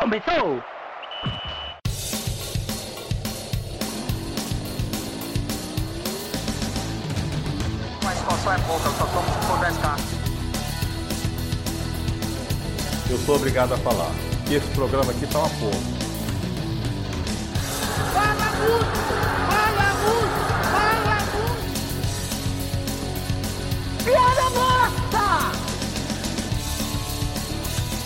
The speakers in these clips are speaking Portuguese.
Começou! A expansão é pouca, eu só tomo se for 10k. Eu sou obrigado a falar que esse programa aqui tá uma porra. Fala muito!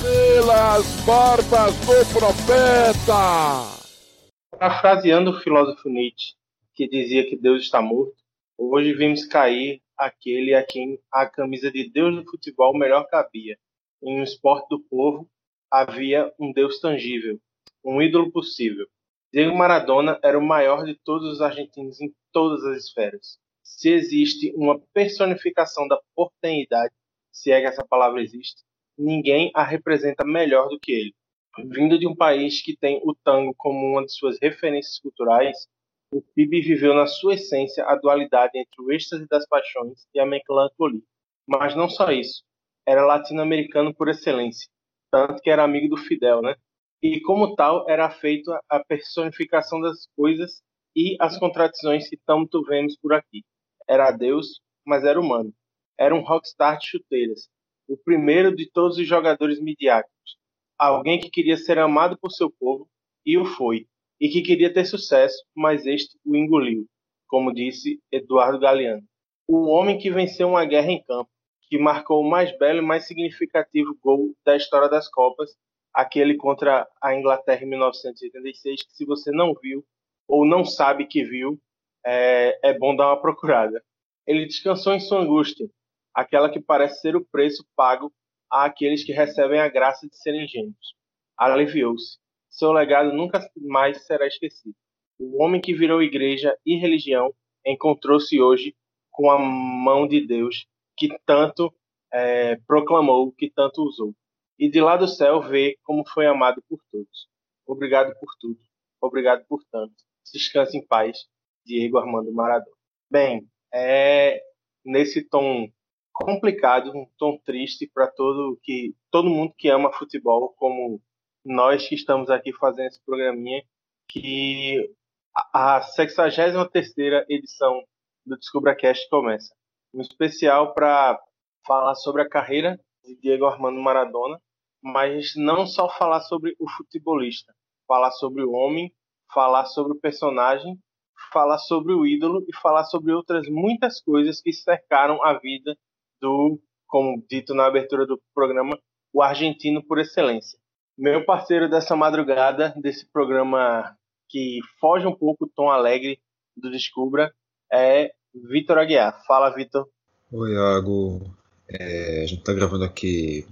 Pelas barbas do profeta! Parafraseando o filósofo Nietzsche, que dizia que Deus está morto, hoje vimos cair aquele a quem a camisa de Deus no futebol melhor cabia. Em um esporte do povo havia um Deus tangível, um ídolo possível. Diego Maradona era o maior de todos os argentinos em todas as esferas. Se existe uma personificação da portenidade, se é que essa palavra existe, ninguém a representa melhor do que ele. Vindo de um país que tem o tango como uma de suas referências culturais, o PIB viveu na sua essência a dualidade entre o êxtase das paixões e a melancolia. Mas não só isso, era latino-americano por excelência, tanto que era amigo do Fidel, né? E como tal, era feito a personificação das coisas e as contradições que tanto vemos por aqui. Era Deus, mas era humano. Era um rockstar de chuteiras, o primeiro de todos os jogadores midiáticos. Alguém que queria ser amado por seu povo, e o foi, e que queria ter sucesso, mas este o engoliu, como disse Eduardo Galeano. O homem que venceu uma guerra em campo, que marcou o mais belo e mais significativo gol da história das Copas, aquele contra a Inglaterra em 1986, que se você não viu ou não sabe que viu, é, é bom dar uma procurada. Ele descansou em sua angústia, aquela que parece ser o preço pago àqueles que recebem a graça de serem gênios. Aliviou-se. Seu legado nunca mais será esquecido. O homem que virou igreja e religião encontrou-se hoje com a mão de Deus que tanto é, proclamou, que tanto usou. E de lá do céu vê como foi amado por todos. Obrigado por tudo. Obrigado por tanto. Descanse em paz, Diego Armando Maradona. Bem, é nesse tom complicado, um tom triste para todo que todo mundo que ama futebol, como nós que estamos aqui fazendo esse programinha, que a 63 edição do Descubra Cast começa. Um especial para falar sobre a carreira de Diego Armando Maradona, mas não só falar sobre o futebolista, falar sobre o homem, falar sobre o personagem, falar sobre o ídolo e falar sobre outras muitas coisas que cercaram a vida do, como dito na abertura do programa, o argentino por excelência. Meu parceiro dessa madrugada, desse programa que foge um pouco do tom alegre do Descubra, é Vitor Aguiar. Fala, Vitor. Oi, Iago. É, a gente está gravando aqui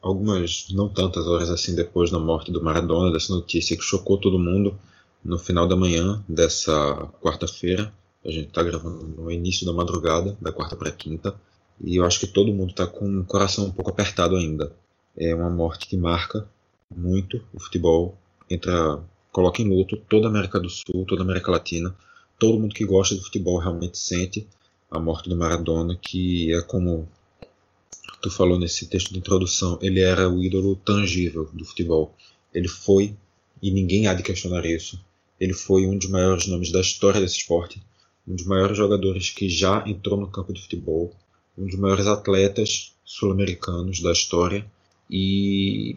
algumas, não tantas horas assim depois da morte do Maradona, dessa notícia que chocou todo mundo no final da manhã dessa quarta-feira. A gente está gravando no início da madrugada, da quarta para quinta, e eu acho que todo mundo está com o coração um pouco apertado ainda. É uma morte que marca muito o futebol, entra, coloca em luto toda a América do Sul, toda a América Latina. Todo mundo que gosta de futebol realmente sente a morte do Maradona, que é como tu falou nesse texto de introdução, ele era o ídolo tangível do futebol. Ele foi, e ninguém há de questionar isso, ele foi um dos maiores nomes da história desse esporte, um dos maiores jogadores que já entrou no campo de futebol, um dos maiores atletas sul-americanos da história e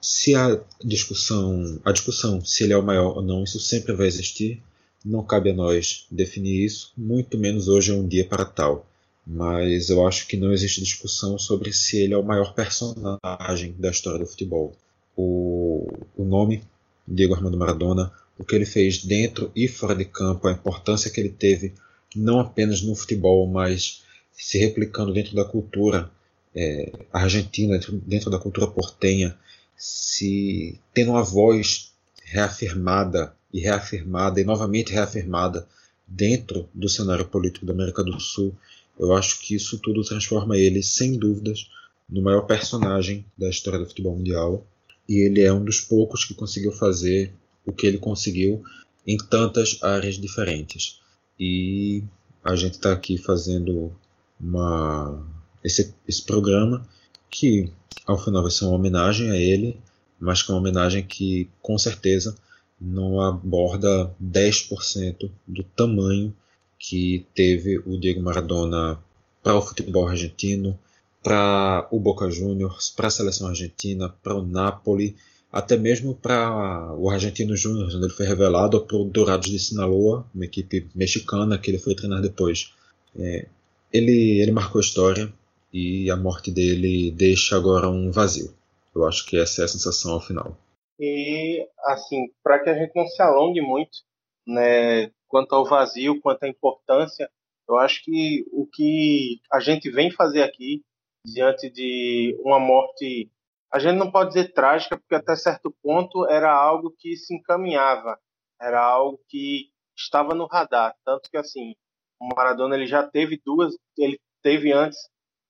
se a discussão, a discussão se ele é o maior ou não, isso sempre vai existir. Não cabe a nós definir isso, muito menos hoje é um dia para tal. Mas eu acho que não existe discussão sobre se ele é o maior personagem da história do futebol. O, o nome Diego Armando Maradona, o que ele fez dentro e fora de campo, a importância que ele teve não apenas no futebol, mas se replicando dentro da cultura é, argentina, dentro, dentro da cultura portenha, se tendo uma voz reafirmada e reafirmada e novamente reafirmada dentro do cenário político da América do Sul, eu acho que isso tudo transforma ele, sem dúvidas, no maior personagem da história do futebol mundial. E ele é um dos poucos que conseguiu fazer o que ele conseguiu em tantas áreas diferentes. E a gente está aqui fazendo uma, esse, esse programa que ao final vai ser uma homenagem a ele, mas que é uma homenagem que com certeza não aborda 10% do tamanho que teve o Diego Maradona para o futebol argentino, para o Boca Juniors, para a seleção argentina, para o Napoli, até mesmo para o Argentino Júnior, onde ele foi revelado para o Dourados de Sinaloa, uma equipe mexicana que ele foi treinar depois. É, ele, ele marcou a história e a morte dele deixa agora um vazio. Eu acho que essa é a sensação ao final. E, assim, para que a gente não se alongue muito, né, quanto ao vazio, quanto à importância, eu acho que o que a gente vem fazer aqui, diante de uma morte a gente não pode dizer trágica, porque até certo ponto era algo que se encaminhava, era algo que estava no radar. Tanto que, assim, o Maradona ele já teve duas, ele teve antes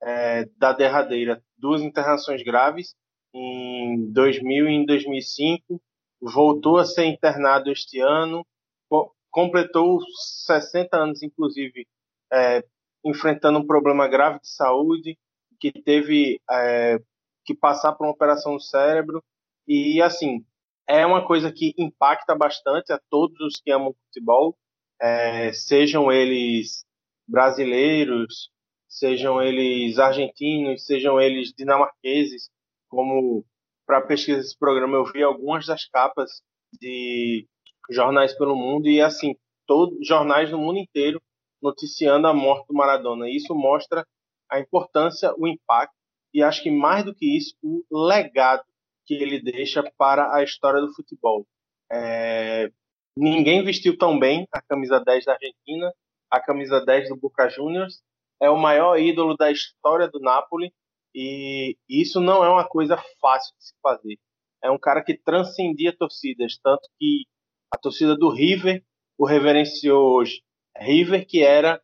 é, da derradeira duas internações graves, em 2000 e em 2005, voltou a ser internado este ano, completou 60 anos, inclusive, é, enfrentando um problema grave de saúde, que teve é, que passar por uma operação no cérebro. E, assim, é uma coisa que impacta bastante a todos os que amam futebol, é, sejam eles brasileiros, sejam eles argentinos, sejam eles dinamarqueses, como para pesquisa desse programa eu vi algumas das capas de jornais pelo mundo e assim, todos jornais no mundo inteiro noticiando a morte do Maradona. Isso mostra a importância, o impacto e acho que mais do que isso, o legado que ele deixa para a história do futebol. É... Ninguém vestiu tão bem a camisa 10 da Argentina, a camisa 10 do Boca Juniors, é o maior ídolo da história do Napoli e isso não é uma coisa fácil de se fazer. É um cara que transcendia torcidas, tanto que a torcida do River o reverenciou hoje. River, que era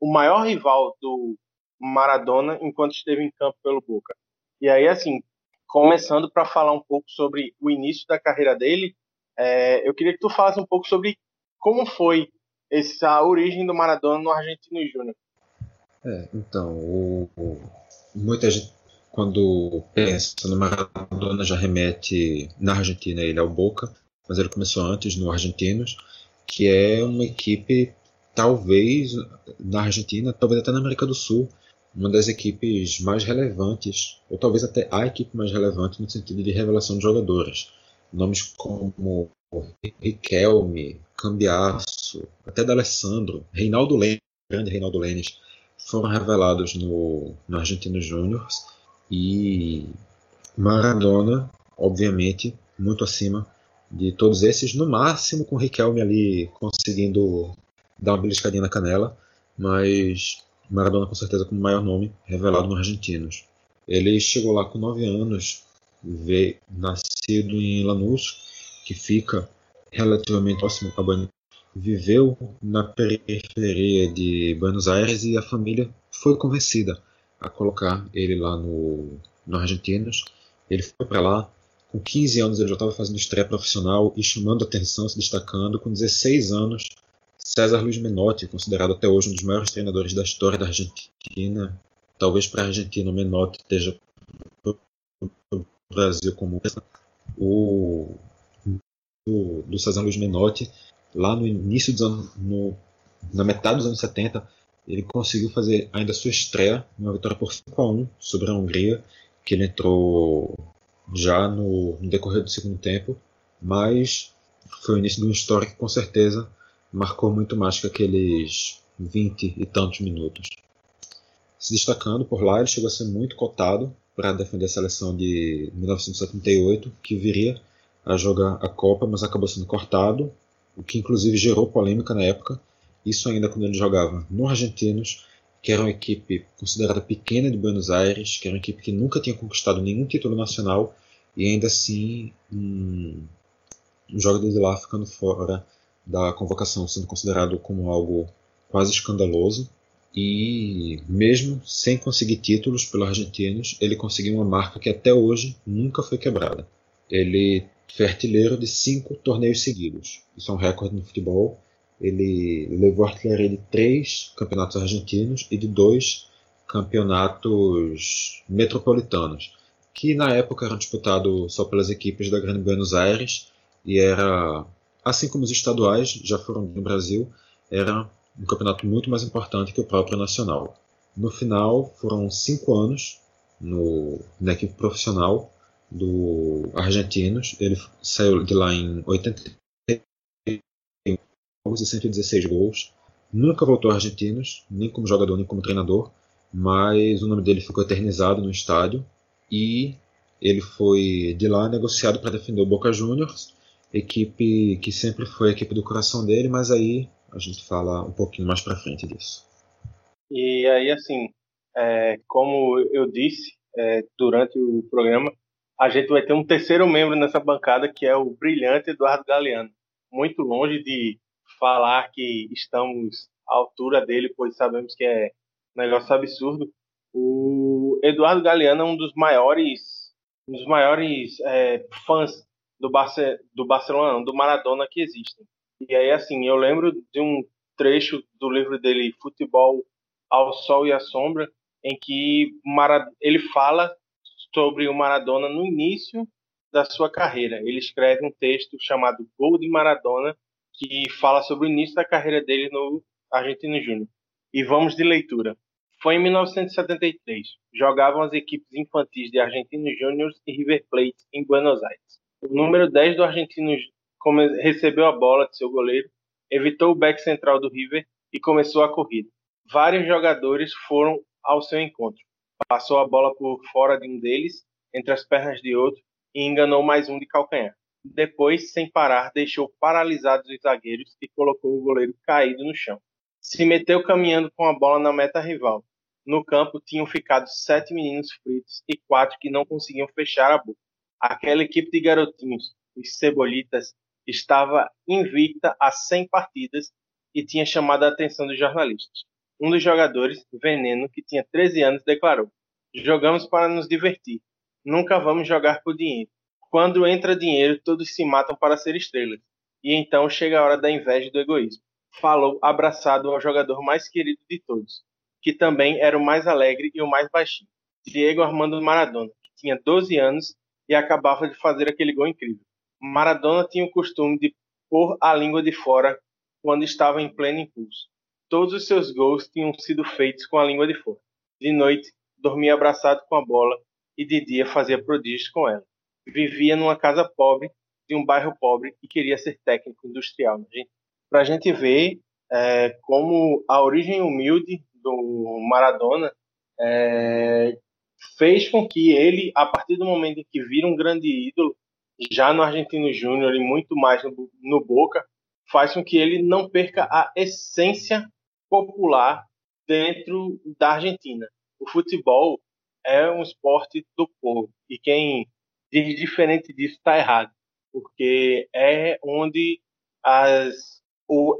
o maior rival do Maradona enquanto esteve em campo pelo Boca. E aí, assim, começando para falar um pouco sobre o início da carreira dele, é, eu queria que tu falasse um pouco sobre como foi essa origem do Maradona no Argentino Júnior. É, então, o, o, muita gente, quando pensa no Maradona, já remete na Argentina ele ao Boca, mas ele começou antes no Argentinos, que é uma equipe, talvez na Argentina, talvez até na América do Sul, uma das equipes mais relevantes, ou talvez até a equipe mais relevante no sentido de revelação de jogadores. Nomes como Riquelme, Cambiasso, até D'Alessandro, Reinaldo Lênis, grande Reinaldo Lênis, foram revelados no, no Argentino Júnior e Maradona, obviamente, muito acima de todos esses, no máximo com Riquelme ali conseguindo dar uma beliscadinha na canela, mas Maradona com certeza como maior nome revelado nos argentinos. Ele chegou lá com 9 anos, veio, nascido em Lanús, que fica relativamente próximo a Buenos viveu na periferia de Buenos Aires e a família foi convencida a colocar ele lá no, no Argentinos. Ele foi para lá, com 15 anos ele já estava fazendo estreia profissional e chamando atenção, se destacando. Com 16 anos César Luiz Menotti, considerado até hoje um dos maiores treinadores da história da Argentina, talvez para a Argentina Menotti esteja para o Brasil como o do, do César Luiz Menotti, lá no início dos anos, no, na metade dos anos 70, ele conseguiu fazer ainda sua estreia, uma vitória por 5 a 1 sobre a Hungria, que ele entrou já no, no decorrer do segundo tempo, mas foi o início de uma história que com certeza marcou muito mais que aqueles 20 e tantos minutos. Se destacando por lá, ele chegou a ser muito cotado para defender a seleção de 1978, que viria a jogar a Copa, mas acabou sendo cortado, o que inclusive gerou polêmica na época. Isso ainda quando ele jogava no Argentinos, que era uma equipe considerada pequena de Buenos Aires, que era uma equipe que nunca tinha conquistado nenhum título nacional e ainda assim um, jogador de lá ficando fora da convocação sendo considerado como algo quase escandaloso. E mesmo sem conseguir títulos pelos argentinos, ele conseguiu uma marca que até hoje nunca foi quebrada. Ele foi artilheiro de cinco torneios seguidos. Isso é um recorde no futebol. Ele levou a artilharia de três campeonatos argentinos e de dois campeonatos metropolitanos, que na época era disputado só pelas equipes da Grande Buenos Aires e era, assim como os estaduais já foram no Brasil, era um campeonato muito mais importante que o próprio nacional. No final, foram cinco anos no, na equipe profissional do Argentinos. Ele saiu de lá em 80 jogos e 116 gols. Nunca voltou a Argentinos, nem como jogador, nem como treinador, mas o nome dele ficou eternizado no estádio e ele foi de lá negociado para defender o Boca Juniors, equipe que sempre foi a equipe do coração dele, mas aí a gente fala um pouquinho mais para frente disso. E aí, assim, é, como eu disse é, durante o programa, a gente vai ter um terceiro membro nessa bancada que é o brilhante Eduardo Galeano. Muito longe de falar que estamos à altura dele, pois sabemos que é um negócio absurdo. O Eduardo Galeano é um dos maiores, um dos maiores é, fãs do, Barce do Barcelona, do Maradona que existem. E aí, assim, eu lembro de um trecho do livro dele, Futebol ao Sol e à Sombra, em que ele fala sobre o Maradona no início da sua carreira. Ele escreve um texto chamado Gol de Maradona, que fala sobre o início da carreira dele no Argentino Júnior. E vamos de leitura. Foi em 1973. Jogavam as equipes infantis de Argentino Júnior e River Plate em Buenos Aires. O número 10 do Argentino recebeu a bola de seu goleiro, evitou o back central do River e começou a corrida. Vários jogadores foram ao seu encontro. Passou a bola por fora de um deles, entre as pernas de outro, e enganou mais um de calcanhar. Depois, sem parar, deixou paralisados os zagueiros e colocou o goleiro caído no chão. Se meteu caminhando com a bola na meta rival. No campo tinham ficado sete meninos fritos e quatro que não conseguiam fechar a boca. Aquela equipe de garotinhos, os cebolitas, estava invicta a 100 partidas e tinha chamado a atenção dos jornalistas. Um dos jogadores, Veneno, que tinha 13 anos, declarou: Jogamos para nos divertir. Nunca vamos jogar por dinheiro. Quando entra dinheiro, todos se matam para ser estrelas. E então chega a hora da inveja e do egoísmo. Falou abraçado ao jogador mais querido de todos, que também era o mais alegre e o mais baixinho, Diego Armando Maradona, que tinha 12 anos e acabava de fazer aquele gol incrível. Maradona tinha o costume de pôr a língua de fora quando estava em pleno impulso. Todos os seus gols tinham sido feitos com a língua de fora. De noite, dormia abraçado com a bola e de dia fazia prodígios com ela. Vivia numa casa pobre, de um bairro pobre e queria ser técnico industrial. Né, Para a gente ver é, como a origem humilde do Maradona é, fez com que ele, a partir do momento em que vira um grande ídolo, já no Argentino Júnior e muito mais no, no Boca, faz com que ele não perca a essência popular dentro da Argentina. O futebol é um esporte do povo e quem diz diferente disso está errado, porque é onde as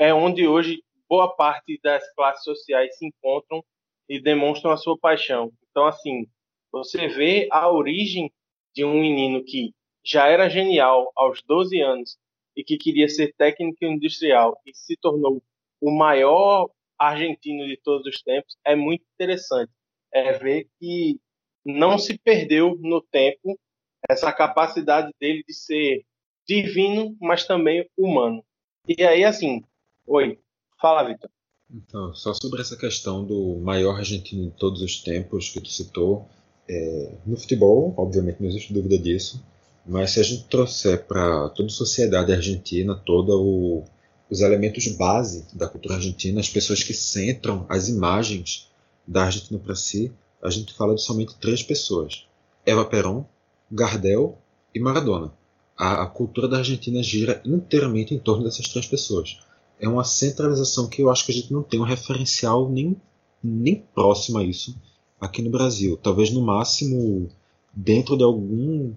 é onde hoje boa parte das classes sociais se encontram e demonstram a sua paixão. Então, assim, você vê a origem de um menino que já era genial aos 12 anos e que queria ser técnico industrial e se tornou o maior argentino de todos os tempos, é muito interessante. É ver que não se perdeu no tempo essa capacidade dele de ser divino, mas também humano. E aí, assim, oi, fala, Vitor. Então, só sobre essa questão do maior argentino de todos os tempos que tu citou, é, no futebol, obviamente, não existe dúvida disso. Mas se a gente trouxer para toda a sociedade argentina, todos os elementos base da cultura argentina, as pessoas que centram as imagens da Argentina para si, a gente fala de somente três pessoas: Eva Perón, Gardel e Maradona. A, a cultura da Argentina gira inteiramente em torno dessas três pessoas. É uma centralização que eu acho que a gente não tem um referencial nem, nem próximo a isso aqui no Brasil. Talvez no máximo dentro de algum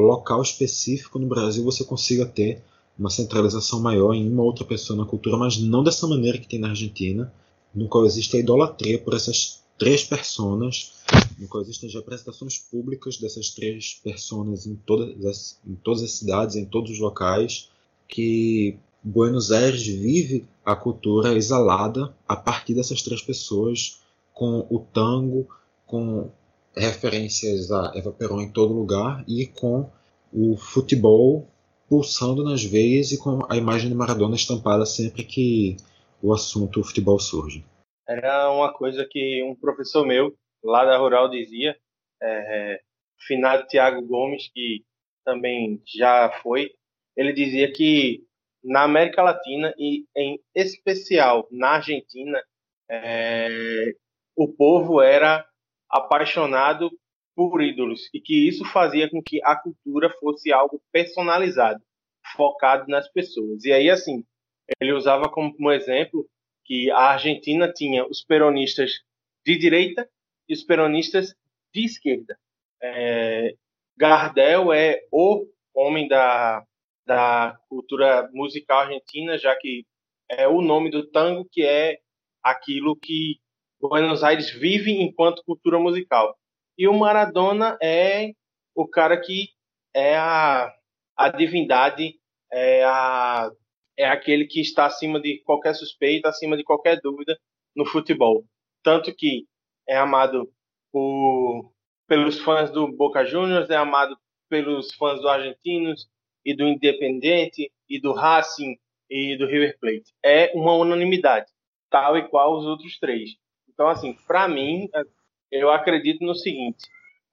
local específico no Brasil você consiga ter uma centralização maior em uma outra pessoa na cultura, mas não dessa maneira que tem na Argentina, no qual existe a idolatria por essas três personas, no qual existem representações públicas dessas três personas em todas as, em todas as cidades, em todos os locais, que Buenos Aires vive a cultura exalada a partir dessas três pessoas, com o tango, com referências a Eva Peron em todo lugar e com o futebol pulsando nas veias e com a imagem de Maradona estampada sempre que o assunto futebol surge. Era uma coisa que um professor meu lá da Rural dizia, é, finado Tiago Gomes, que também já foi, ele dizia que na América Latina e em especial na Argentina, é, o povo era apaixonado por ídolos e que isso fazia com que a cultura fosse algo personalizado, focado nas pessoas. E aí, assim, ele usava como exemplo que a Argentina tinha os peronistas de direita e os peronistas de esquerda. É, Gardel é o homem da, da cultura musical argentina, já que é o nome do tango que é aquilo que Buenos Aires vive enquanto cultura musical. E o Maradona é o cara que é a, a divindade, é, a, é aquele que está acima de qualquer suspeita, acima de qualquer dúvida no futebol. Tanto que é amado por, pelos fãs do Boca Juniors, é amado pelos fãs do Argentinos e do Independente e do Racing e do River Plate. É uma unanimidade, tal e qual os outros três. Então, assim, para mim, eu acredito no seguinte: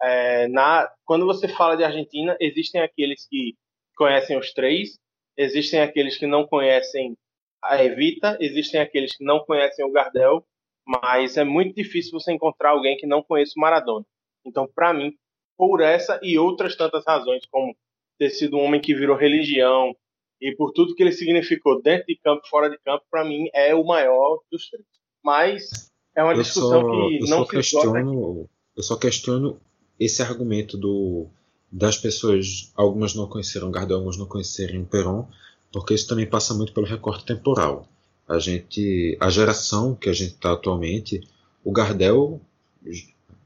é, na, quando você fala de Argentina, existem aqueles que conhecem os três, existem aqueles que não conhecem a Evita, existem aqueles que não conhecem o Gardel, mas é muito difícil você encontrar alguém que não conheça o Maradona. Então, para mim, por essa e outras tantas razões, como ter sido um homem que virou religião e por tudo que ele significou dentro de campo, fora de campo, para mim é o maior dos três. Mas é uma Eu discussão só, que eu não só questiono, eu só questiono esse argumento do das pessoas, algumas não conheceram Gardel, algumas não conhecerem Peron, porque isso também passa muito pelo recorte temporal. A gente, a geração que a gente está atualmente, o Gardel,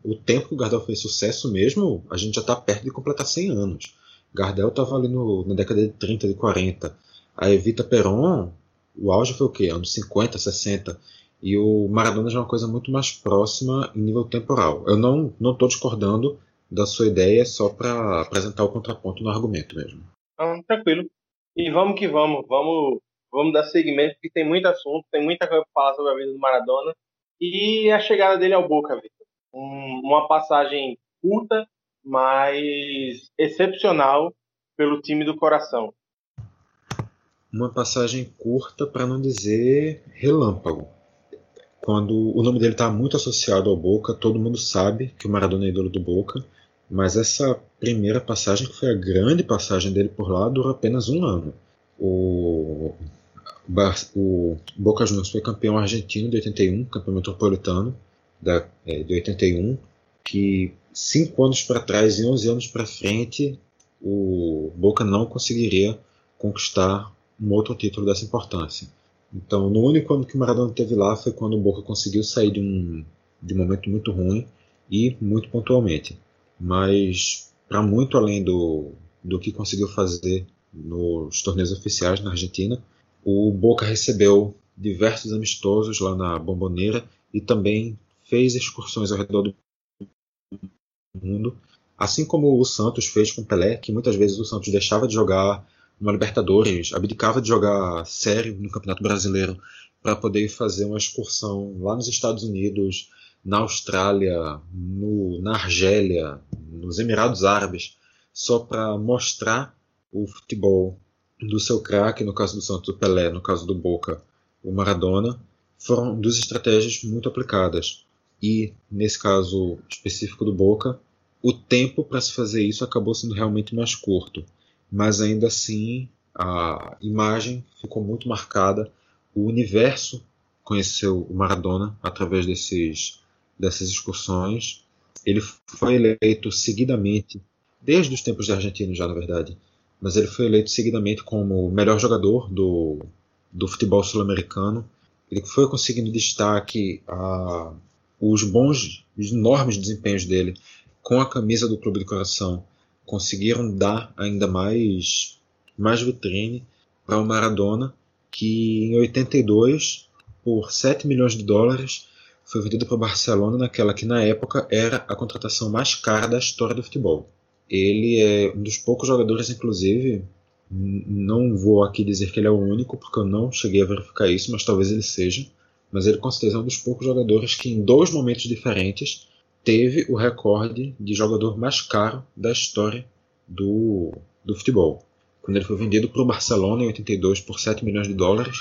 o tempo que o Gardel fez sucesso mesmo, a gente já está perto de completar 100 anos. Gardel estava ali no, na década de 30, de 40. A Evita Peron, o auge foi o quê? Anos 50, 60. E o Maradona já é uma coisa muito mais próxima em nível temporal. Eu não estou discordando da sua ideia, só para apresentar o contraponto no argumento mesmo. Então, tranquilo. E vamos que vamos, vamos, vamos dar seguimento, porque tem muito assunto, tem muita coisa para falar sobre a vida do Maradona e a chegada dele ao Boca, Vitor. Um, uma passagem curta, mas excepcional pelo time do coração. Uma passagem curta, para não dizer relâmpago. Quando o nome dele está muito associado ao Boca, todo mundo sabe que o Maradona é ídolo do Boca, mas essa primeira passagem, que foi a grande passagem dele por lá, durou apenas um ano. O, o Boca Juniors foi campeão argentino de 81, campeão metropolitano da, é, de 81, que cinco anos para trás e 11 anos para frente o Boca não conseguiria conquistar um outro título dessa importância. Então, no único ano que Maradona teve lá foi quando o Boca conseguiu sair de um, de um momento muito ruim e muito pontualmente. Mas, para muito além do, do que conseguiu fazer nos torneios oficiais na Argentina, o Boca recebeu diversos amistosos lá na Bomboneira e também fez excursões ao redor do mundo, assim como o Santos fez com Pelé, que muitas vezes o Santos deixava de jogar uma Libertadores, abdicava de jogar sério no Campeonato Brasileiro para poder fazer uma excursão lá nos Estados Unidos, na Austrália, no, na Argélia, nos Emirados Árabes, só para mostrar o futebol do seu craque, no caso do Santos, Pelé, no caso do Boca, o Maradona, foram duas estratégias muito aplicadas. E, nesse caso específico do Boca, o tempo para se fazer isso acabou sendo realmente mais curto. Mas ainda assim, a imagem ficou muito marcada. O universo conheceu o Maradona através desses, dessas excursões. Ele foi eleito seguidamente, desde os tempos de Argentina já, na verdade, mas ele foi eleito seguidamente como o melhor jogador do, do futebol sul-americano. Ele foi conseguindo destaque a os bons, os enormes desempenhos dele com a camisa do Clube do Coração conseguiram dar ainda mais, mais vitrine para o Maradona, que em 82, por 7 milhões de dólares, foi vendido para o Barcelona naquela que na época era a contratação mais cara da história do futebol. Ele é um dos poucos jogadores, inclusive, não vou aqui dizer que ele é o único, porque eu não cheguei a verificar isso, mas talvez ele seja. Mas ele com certeza é um dos poucos jogadores que, em dois momentos diferentes, teve o recorde de jogador mais caro da história do, do futebol. Quando ele foi vendido para o Barcelona em 82 por 7 milhões de dólares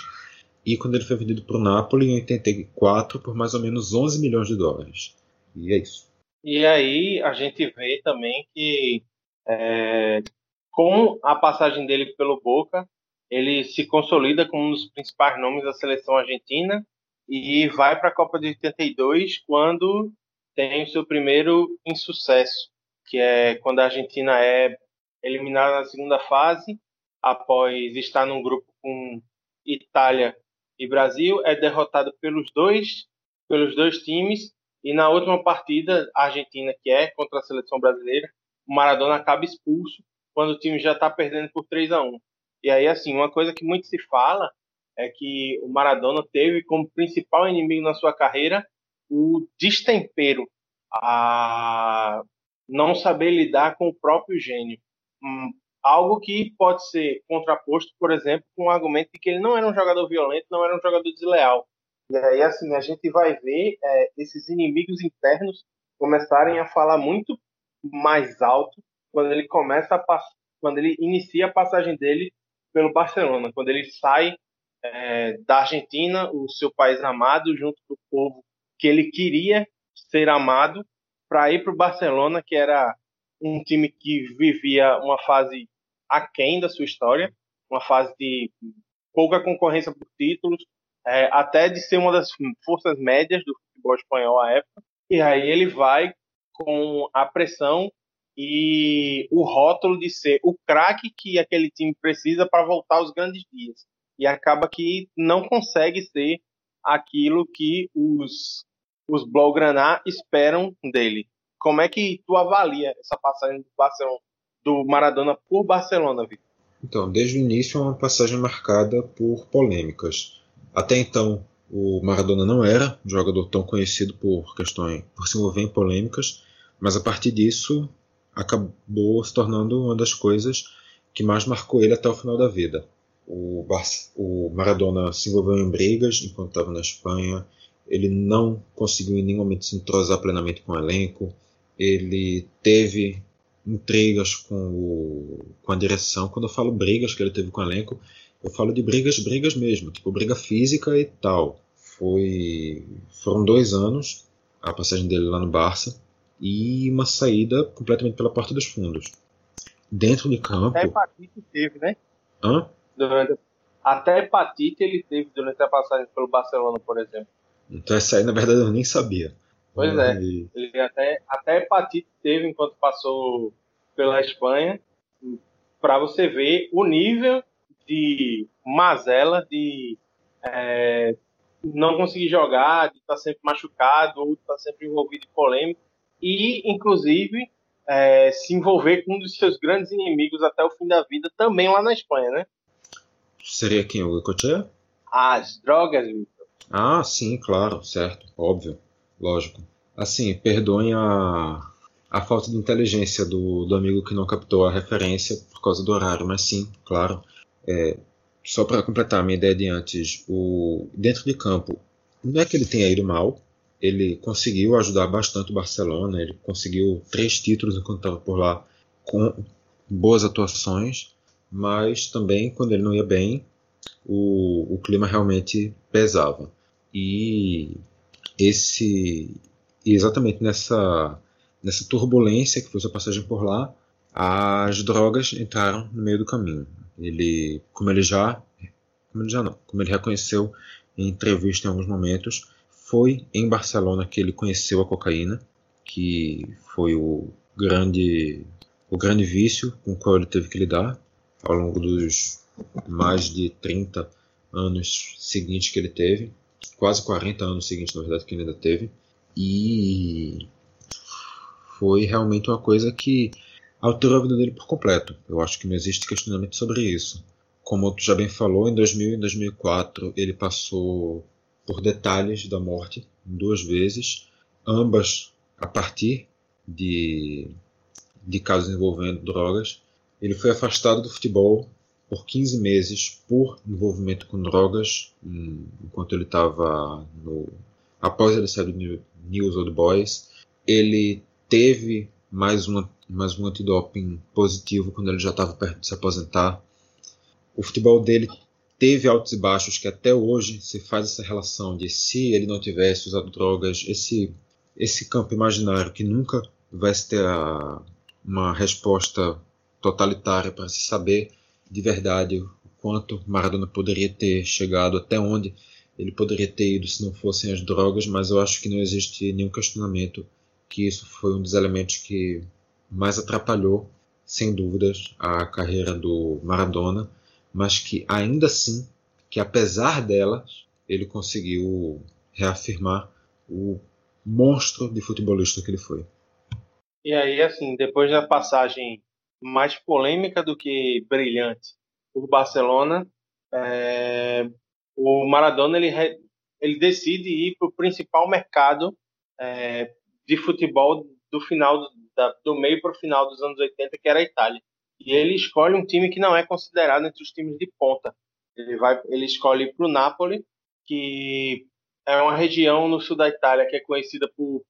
e quando ele foi vendido para o Napoli em 84 por mais ou menos 11 milhões de dólares. E é isso. E aí a gente vê também que é, com a passagem dele pelo Boca, ele se consolida como um dos principais nomes da seleção argentina e vai para a Copa de 82 quando tem o seu primeiro insucesso, que é quando a Argentina é eliminada na segunda fase, após estar num grupo com Itália e Brasil, é derrotado pelos dois, pelos dois times. E na última partida, a Argentina, que é contra a seleção brasileira, o Maradona acaba expulso quando o time já está perdendo por 3 a 1 E aí, assim, uma coisa que muito se fala é que o Maradona teve como principal inimigo na sua carreira o destempero, a não saber lidar com o próprio gênio. Hum, algo que pode ser contraposto, por exemplo, com o argumento de que ele não era um jogador violento, não era um jogador desleal. E aí, assim, a gente vai ver é, esses inimigos internos começarem a falar muito mais alto quando ele começa a quando ele inicia a passagem dele pelo Barcelona, quando ele sai é, da Argentina, o seu país amado, junto com o povo que ele queria ser amado, para ir para o Barcelona, que era um time que vivia uma fase aquém da sua história, uma fase de pouca concorrência por títulos, é, até de ser uma das forças médias do futebol espanhol à época. E aí ele vai com a pressão e o rótulo de ser o craque que aquele time precisa para voltar aos grandes dias. E acaba que não consegue ser aquilo que os, os Blaugrana esperam dele. Como é que tu avalia essa passagem do, Barcelona, do Maradona por Barcelona, Vitor? Então, desde o início é uma passagem marcada por polêmicas. Até então, o Maradona não era um jogador tão conhecido por questões, por se envolver em polêmicas, mas a partir disso acabou se tornando uma das coisas que mais marcou ele até o final da vida. O, Bar o Maradona se envolveu em brigas enquanto estava na Espanha. Ele não conseguiu em nenhum momento se entrosar plenamente com o elenco. Ele teve intrigas com, o, com a direção. Quando eu falo brigas que ele teve com o elenco, eu falo de brigas, brigas mesmo, tipo briga física e tal. Foi, foram dois anos a passagem dele lá no Barça e uma saída completamente pela porta dos fundos. Dentro de campo. Até hepatite teve, né? Hã? Durante, até hepatite ele teve durante a passagem pelo Barcelona, por exemplo. Então essa aí, na verdade, eu nem sabia. Pois é. Ele até, até hepatite teve enquanto passou pela Espanha. Para você ver o nível de mazela, de é, não conseguir jogar, de estar tá sempre machucado ou estar tá sempre envolvido em polêmica e, inclusive, é, se envolver com um dos seus grandes inimigos até o fim da vida, também lá na Espanha, né? Seria quem? O Goicoechea? As drogas, Victor. Ah, sim, claro, certo, óbvio, lógico. Assim, perdoem a, a falta de inteligência do, do amigo que não captou a referência por causa do horário, mas sim, claro. É, só para completar a minha ideia de antes, o, dentro de campo, não é que ele tenha ido mal, ele conseguiu ajudar bastante o Barcelona, ele conseguiu três títulos enquanto estava por lá com boas atuações, mas também quando ele não ia bem, o, o clima realmente pesava. E esse exatamente nessa nessa turbulência que foi sua passagem por lá, as drogas entraram no meio do caminho. Ele, como ele já, como ele já não, como ele reconheceu em entrevista em alguns momentos, foi em Barcelona que ele conheceu a cocaína, que foi o grande, o grande vício com o qual ele teve que lidar ao longo dos mais de 30 anos seguintes que ele teve, quase 40 anos seguintes, na verdade, que ele ainda teve, e foi realmente uma coisa que alterou a vida dele por completo. Eu acho que não existe questionamento sobre isso. Como tu já bem falou, em 2000 e 2004 ele passou por detalhes da morte duas vezes, ambas a partir de, de casos envolvendo drogas. Ele foi afastado do futebol por 15 meses por envolvimento com drogas, hum, enquanto ele estava no. Após ele sair do News Old Boys, ele teve mais, uma, mais um antidoping positivo quando ele já estava perto de se aposentar. O futebol dele teve altos e baixos que até hoje se faz essa relação de se ele não tivesse usado drogas, esse, esse campo imaginário que nunca vai ter a, uma resposta totalitária para se saber de verdade o quanto Maradona poderia ter chegado, até onde ele poderia ter ido se não fossem as drogas, mas eu acho que não existe nenhum questionamento que isso foi um dos elementos que mais atrapalhou, sem dúvidas, a carreira do Maradona, mas que ainda assim, que apesar delas, ele conseguiu reafirmar o monstro de futebolista que ele foi. E aí, assim, depois da passagem mais polêmica do que brilhante por Barcelona, é, o Maradona ele, ele decide ir para o principal mercado é, de futebol do final da, do meio para o final dos anos 80, que era a Itália. E ele escolhe um time que não é considerado entre os times de ponta. Ele vai, ele escolhe para o Napoli, que é uma região no sul da Itália que é conhecida por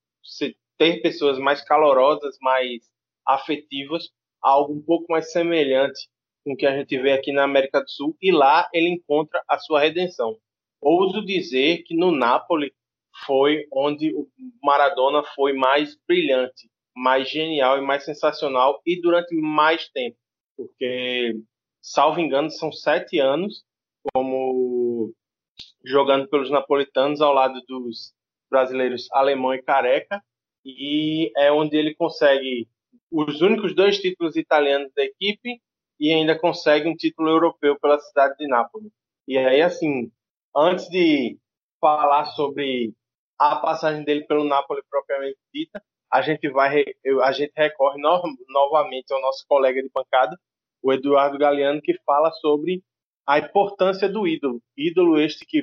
ter pessoas mais calorosas, mais afetivas, algo um pouco mais semelhante com o que a gente vê aqui na América do Sul. E lá ele encontra a sua redenção. Ouso dizer que no Napoli foi onde o Maradona foi mais brilhante, mais genial e mais sensacional e durante mais tempo, porque, salvo engano, são sete anos como jogando pelos napolitanos ao lado dos brasileiros Alemão e Careca e é onde ele consegue os únicos dois títulos italianos da equipe e ainda consegue um título europeu pela cidade de Nápoles. E aí, assim, antes de falar sobre a passagem dele pelo Napoli propriamente dita, a gente vai a gente recorre no, novamente ao nosso colega de bancada, o Eduardo Galeano, que fala sobre a importância do ídolo, ídolo este que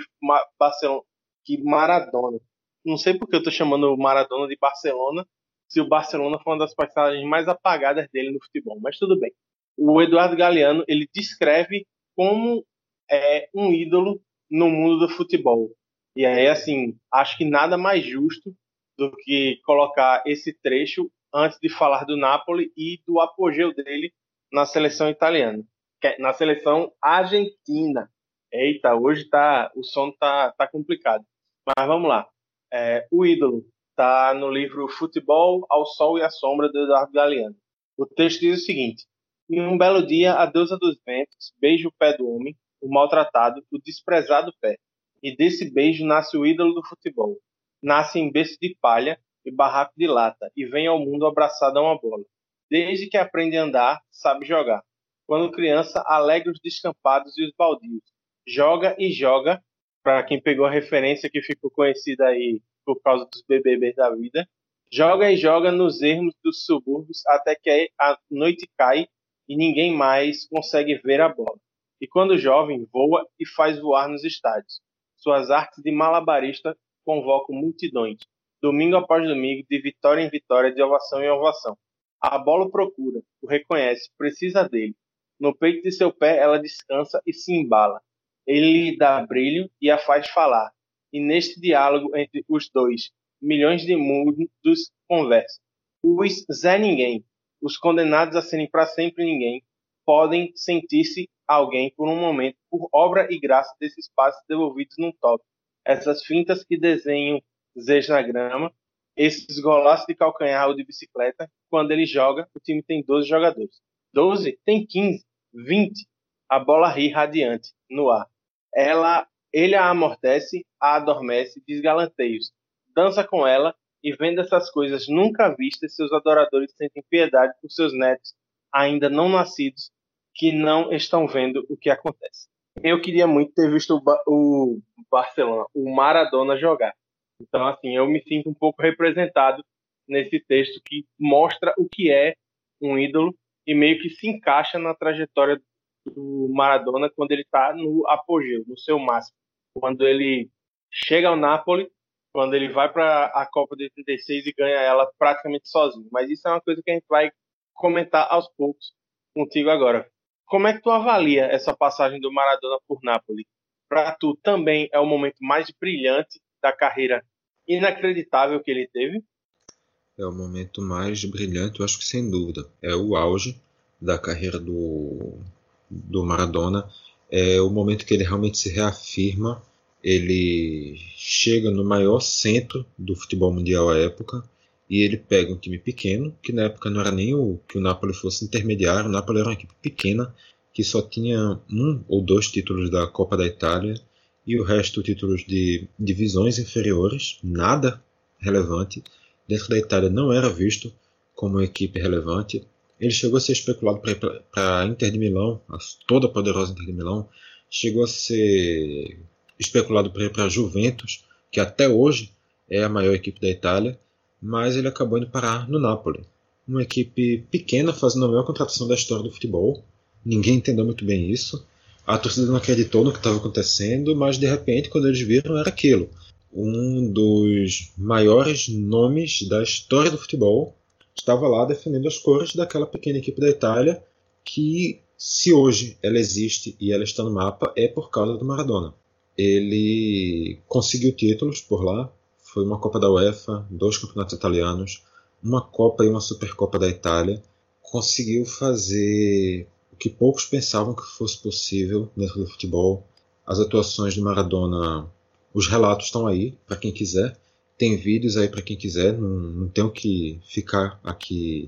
Barcelona, que Maradona. Não sei porque eu estou chamando o Maradona de Barcelona, se o Barcelona foi uma das passagens mais apagadas dele no futebol, mas tudo bem. O Eduardo Galeano ele descreve como é um ídolo no mundo do futebol. E aí, assim, acho que nada mais justo do que colocar esse trecho antes de falar do Napoli e do apogeu dele na seleção italiana, é na seleção argentina. Eita, hoje tá, o som tá, tá complicado. Mas vamos lá. É, o ídolo tá no livro Futebol ao Sol e à Sombra do Eduardo Galeano. O texto diz o seguinte: Em um belo dia, a deusa dos ventos beija o pé do homem, o maltratado, o desprezado pé e desse beijo nasce o ídolo do futebol. Nasce em berço de palha e barraco de lata e vem ao mundo abraçado a uma bola. Desde que aprende a andar, sabe jogar. Quando criança, alegra os descampados e os baldios. Joga e joga, para quem pegou a referência que ficou conhecida aí por causa dos BBB da vida. Joga e joga nos ermos dos subúrbios até que a noite cai e ninguém mais consegue ver a bola. E quando jovem, voa e faz voar nos estádios. Suas artes de malabarista convocam multidões, domingo após domingo, de vitória em vitória, de ovação em ovação. A bola procura, o reconhece, precisa dele. No peito de seu pé ela descansa e se embala. Ele lhe dá brilho e a faz falar. E neste diálogo entre os dois, milhões de mundos conversam. Os Zé Ninguém, os condenados a serem para sempre ninguém, podem sentir-se alguém por um momento por obra e graça desses passos devolvidos num toque. Essas fintas que desenham Zez na grama, esses golaços de calcanhar ou de bicicleta, quando ele joga, o time tem 12 jogadores. 12? Tem 15, 20. A bola ri radiante, no ar. Ela, ele a amortece, a adormece, diz galanteios. Dança com ela e vendo essas coisas nunca vistas, seus adoradores sentem piedade por seus netos, ainda não nascidos, que não estão vendo o que acontece. Eu queria muito ter visto o, Barcelona, o Maradona jogar. Então, assim, eu me sinto um pouco representado nesse texto que mostra o que é um ídolo e meio que se encaixa na trajetória do Maradona quando ele está no apogeu, no seu máximo. Quando ele chega ao Napoli quando ele vai para a Copa de 86 e ganha ela praticamente sozinho. Mas isso é uma coisa que a gente vai comentar aos poucos contigo agora. Como é que tu avalia essa passagem do Maradona por Napoli? Para tu também é o momento mais brilhante da carreira inacreditável que ele teve? É o momento mais brilhante, eu acho que sem dúvida. É o auge da carreira do, do Maradona. É o momento que ele realmente se reafirma. Ele chega no maior centro do futebol mundial à época e ele pega um time pequeno, que na época não era nem o que o Napoli fosse intermediário, o Napoli era uma equipe pequena que só tinha um ou dois títulos da Copa da Itália e o resto títulos de divisões inferiores, nada relevante. Dentro da Itália não era visto como uma equipe relevante. Ele chegou a ser especulado para a Inter de Milão, a toda poderosa Inter de Milão. Chegou a ser especulado para para a Juventus, que até hoje é a maior equipe da Itália mas ele acabou indo parar no Napoli. Uma equipe pequena fazendo a maior contratação da história do futebol. Ninguém entendeu muito bem isso. A torcida não acreditou no que estava acontecendo, mas de repente, quando eles viram, era aquilo. Um dos maiores nomes da história do futebol estava lá defendendo as cores daquela pequena equipe da Itália que, se hoje ela existe e ela está no mapa, é por causa do Maradona. Ele conseguiu títulos por lá, foi uma Copa da UEFA, dois campeonatos italianos, uma Copa e uma Supercopa da Itália. Conseguiu fazer o que poucos pensavam que fosse possível dentro do futebol. As atuações de Maradona, os relatos estão aí para quem quiser. Tem vídeos aí para quem quiser. Não, não tenho que ficar aqui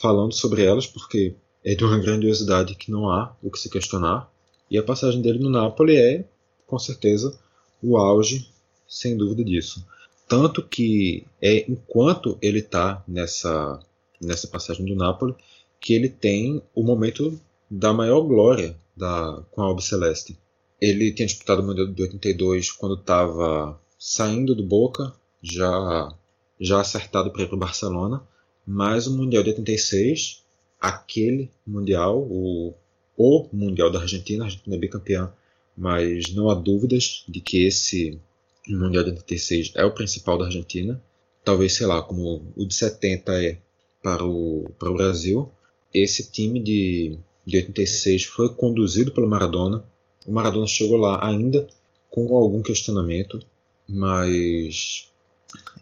falando sobre elas porque é de uma grandiosidade que não há o que se questionar. E a passagem dele no Napoli é, com certeza, o auge, sem dúvida disso. Tanto que é enquanto ele está nessa, nessa passagem do Napoli que ele tem o momento da maior glória da, com a Albi Celeste. Ele tinha disputado o Mundial de 82 quando estava saindo do Boca, já, já acertado para ir para o Barcelona, mas o Mundial de 86, aquele Mundial, o, o Mundial da Argentina, a Argentina é bicampeã, mas não há dúvidas de que esse Mundial de 86 é o principal da Argentina. Talvez, sei lá, como o de 70 é para o, para o Brasil. Esse time de, de 86 foi conduzido pelo Maradona. O Maradona chegou lá ainda com algum questionamento, mas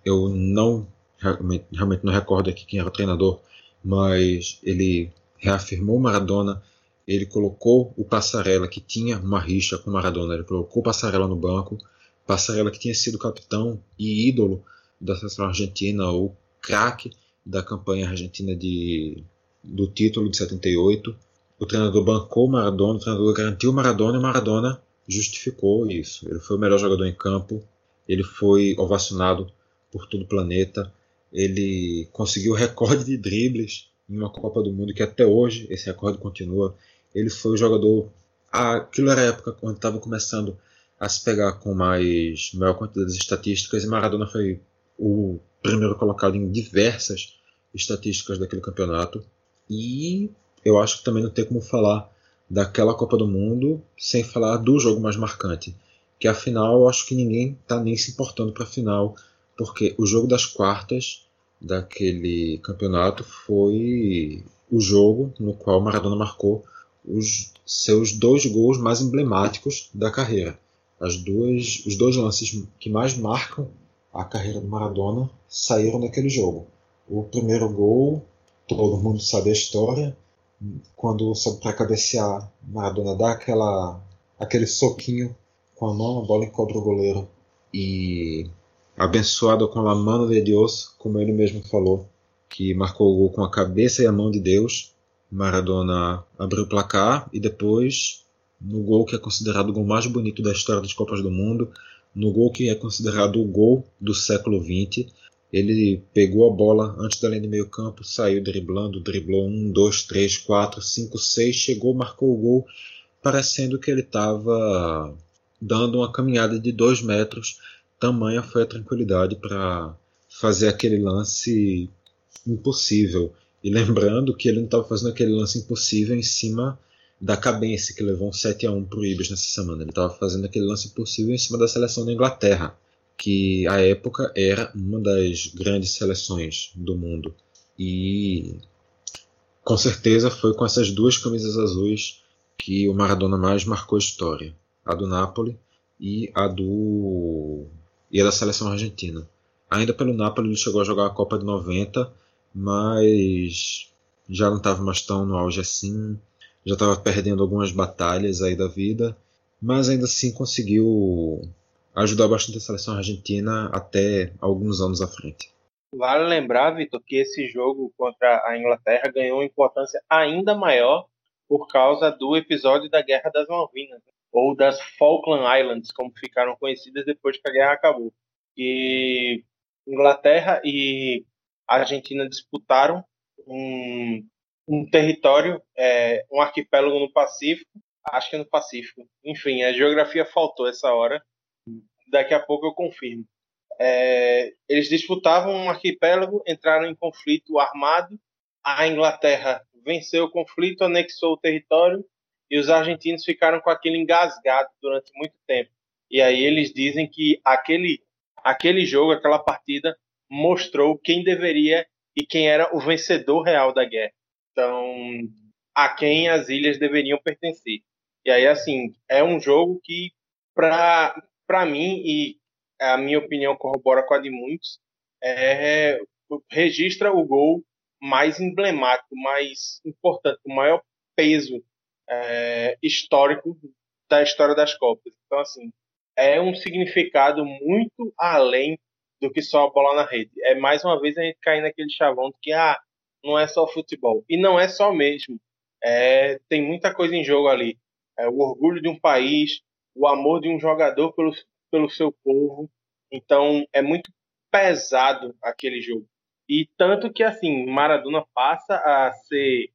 eu não realmente, não recordo aqui quem era o treinador, mas ele reafirmou Maradona, ele colocou o Passarella, que tinha uma rixa com Maradona, ele colocou o Passarella no banco, Passarella que tinha sido capitão e ídolo da seleção argentina, o craque da campanha argentina de, do título de 78. O treinador bancou Maradona, o treinador garantiu Maradona e Maradona justificou isso. Ele foi o melhor jogador em campo, ele foi ovacionado por todo o planeta, ele conseguiu o recorde de dribles em uma Copa do Mundo que até hoje esse recorde continua. Ele foi o jogador. Aquilo era a época quando estava começando a se pegar com mais maior quantidade de estatísticas e Maradona foi o primeiro colocado em diversas estatísticas daquele campeonato e eu acho que também não tem como falar daquela Copa do Mundo sem falar do jogo mais marcante que a final eu acho que ninguém está nem se importando para a final porque o jogo das quartas daquele campeonato foi o jogo no qual Maradona marcou os seus dois gols mais emblemáticos da carreira as duas, os dois lances que mais marcam a carreira do Maradona saíram daquele jogo. O primeiro gol, todo mundo sabe a história, quando sobe para cabecear, Maradona dá aquela, aquele soquinho com a mão, a bola encobre o goleiro e abençoado com a mano de Deus, como ele mesmo falou, que marcou o gol com a cabeça e a mão de Deus. Maradona abriu o placar e depois no gol que é considerado o gol mais bonito da história das Copas do Mundo, no gol que é considerado o gol do século XX. Ele pegou a bola antes da linha de meio campo, saiu driblando, driblou um, dois, três, quatro, cinco, seis, chegou, marcou o gol, parecendo que ele estava dando uma caminhada de dois metros. Tamanha foi a tranquilidade para fazer aquele lance impossível. E lembrando que ele não estava fazendo aquele lance impossível em cima da Cabense, que levou um 7 a 1 para o Ibis nessa semana. Ele estava fazendo aquele lance possível em cima da seleção da Inglaterra. que à época era uma das grandes seleções do mundo. E com certeza foi com essas duas camisas azuis que o Maradona mais marcou a história, a do Napoli e a do e a da seleção argentina. Ainda pelo Napoli ele chegou a jogar a Copa de 90, mas já não estava mais tão no auge assim, já estava perdendo algumas batalhas aí da vida, mas ainda assim conseguiu ajudar bastante a seleção argentina até alguns anos à frente. Vale lembrar, Vitor, que esse jogo contra a Inglaterra ganhou importância ainda maior por causa do episódio da Guerra das Malvinas, né? Ou das Falkland Islands, como ficaram conhecidas depois que a guerra acabou. E Inglaterra e Argentina disputaram um, um território, é, um arquipélago no Pacífico, acho que é no Pacífico. Enfim, a geografia faltou essa hora. Daqui a pouco eu confirmo. É, eles disputavam um arquipélago, entraram em conflito armado. A Inglaterra venceu o conflito, anexou o território e os argentinos ficaram com aquele engasgado durante muito tempo. E aí eles dizem que aquele, aquele jogo, aquela partida, mostrou quem deveria e quem era o vencedor real da guerra. Então, a quem as ilhas deveriam pertencer. E aí, assim, é um jogo que, para mim, e a minha opinião corrobora com a de muitos, é, registra o gol mais emblemático, mais importante, o maior peso é, histórico da história das Copas. Então, assim, é um significado muito além do que só a bola na rede. É mais uma vez a gente cair naquele chavão de que ah, não é só futebol. E não é só mesmo. É, tem muita coisa em jogo ali. É, o orgulho de um país, o amor de um jogador pelo, pelo seu povo. Então é muito pesado aquele jogo. E tanto que assim, Maradona passa a ser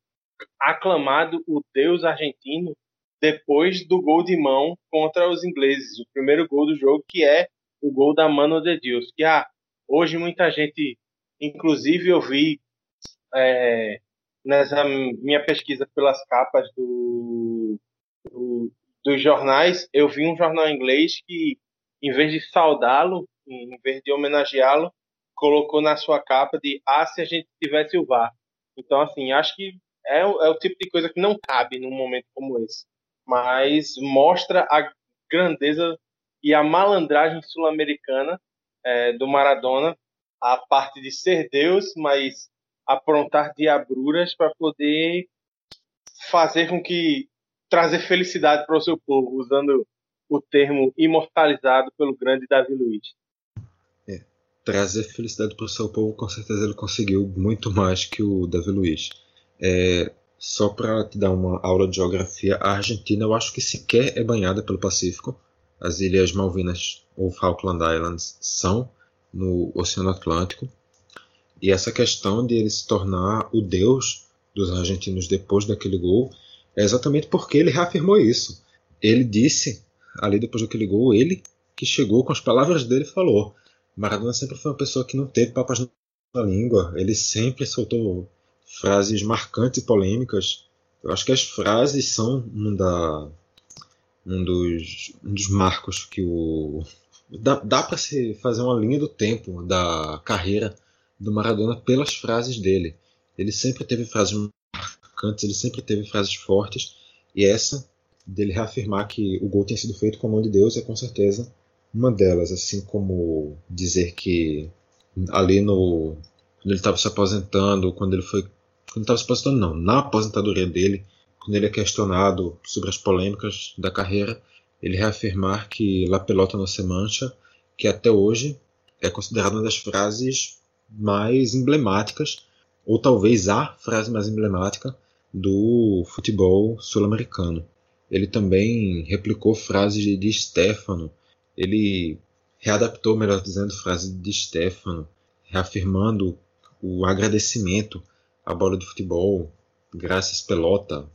aclamado o deus argentino depois do gol de mão contra os ingleses, o primeiro gol do jogo que é o gol da Mano de Deus. Que ah, hoje muita gente, inclusive eu vi é, nessa minha pesquisa pelas capas do, do, dos jornais, eu vi um jornal inglês que, em vez de saudá-lo, em vez de homenageá-lo, colocou na sua capa de Ah, se a gente tivesse o VAR. Então, assim, acho que é, é o tipo de coisa que não cabe num momento como esse. Mas mostra a grandeza e a malandragem sul-americana é, do Maradona, a parte de ser Deus, mas aprontar diabruras para poder fazer com que trazer felicidade para o seu povo, usando o termo imortalizado pelo grande Davi Luiz. É, trazer felicidade para o seu povo, com certeza ele conseguiu muito mais que o Davi Luiz. É, só para te dar uma aula de geografia, a Argentina eu acho que sequer é banhada pelo Pacífico. As Ilhas Malvinas ou Falkland Islands são no Oceano Atlântico. E essa questão de ele se tornar o deus dos argentinos depois daquele gol é exatamente porque ele reafirmou isso. Ele disse, ali depois daquele gol, ele que chegou com as palavras dele falou. Maradona sempre foi uma pessoa que não teve papas na língua, ele sempre soltou frases marcantes e polêmicas. Eu acho que as frases são um, da, um, dos, um dos marcos que o. Dá, dá para se fazer uma linha do tempo da carreira do Maradona pelas frases dele. Ele sempre teve frases marcantes, ele sempre teve frases fortes, e essa dele reafirmar que o gol tinha sido feito com a mão de Deus é com certeza uma delas, assim como dizer que ali no quando ele estava se aposentando, quando ele foi quando estava se aposentando não, na aposentadoria dele, quando ele é questionado sobre as polêmicas da carreira, ele reafirmar que La Pelota não se mancha, que até hoje é considerada uma das frases mais emblemáticas, ou talvez a frase mais emblemática do futebol sul-americano. Ele também replicou frases de Di Stefano, ele readaptou, melhor dizendo, frases de Di Stefano, reafirmando o agradecimento à bola de futebol, graças pelota.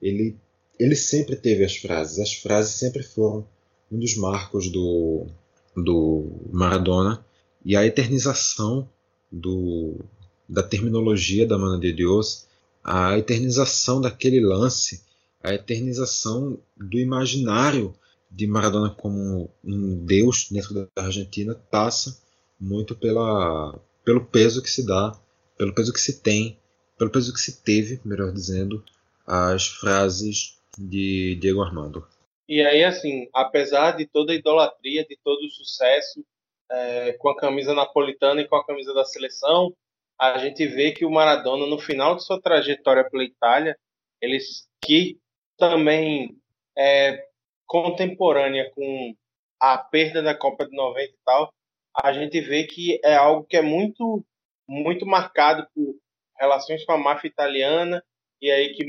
Ele, ele sempre teve as frases, as frases sempre foram um dos marcos do, do Maradona e a eternização do, da terminologia da Mano de Deus, a eternização daquele lance, a eternização do imaginário de Maradona como um deus dentro da Argentina passa muito pela, pelo peso que se dá, pelo peso que se tem, pelo peso que se teve, melhor dizendo, as frases de Diego Armando. E aí, assim, apesar de toda a idolatria, de todo o sucesso é, com a camisa napolitana e com a camisa da seleção, a gente vê que o Maradona, no final de sua trajetória pela Itália, eles que também é contemporânea com a perda da Copa de 90 e tal, a gente vê que é algo que é muito muito marcado por relações com a máfia italiana e aí que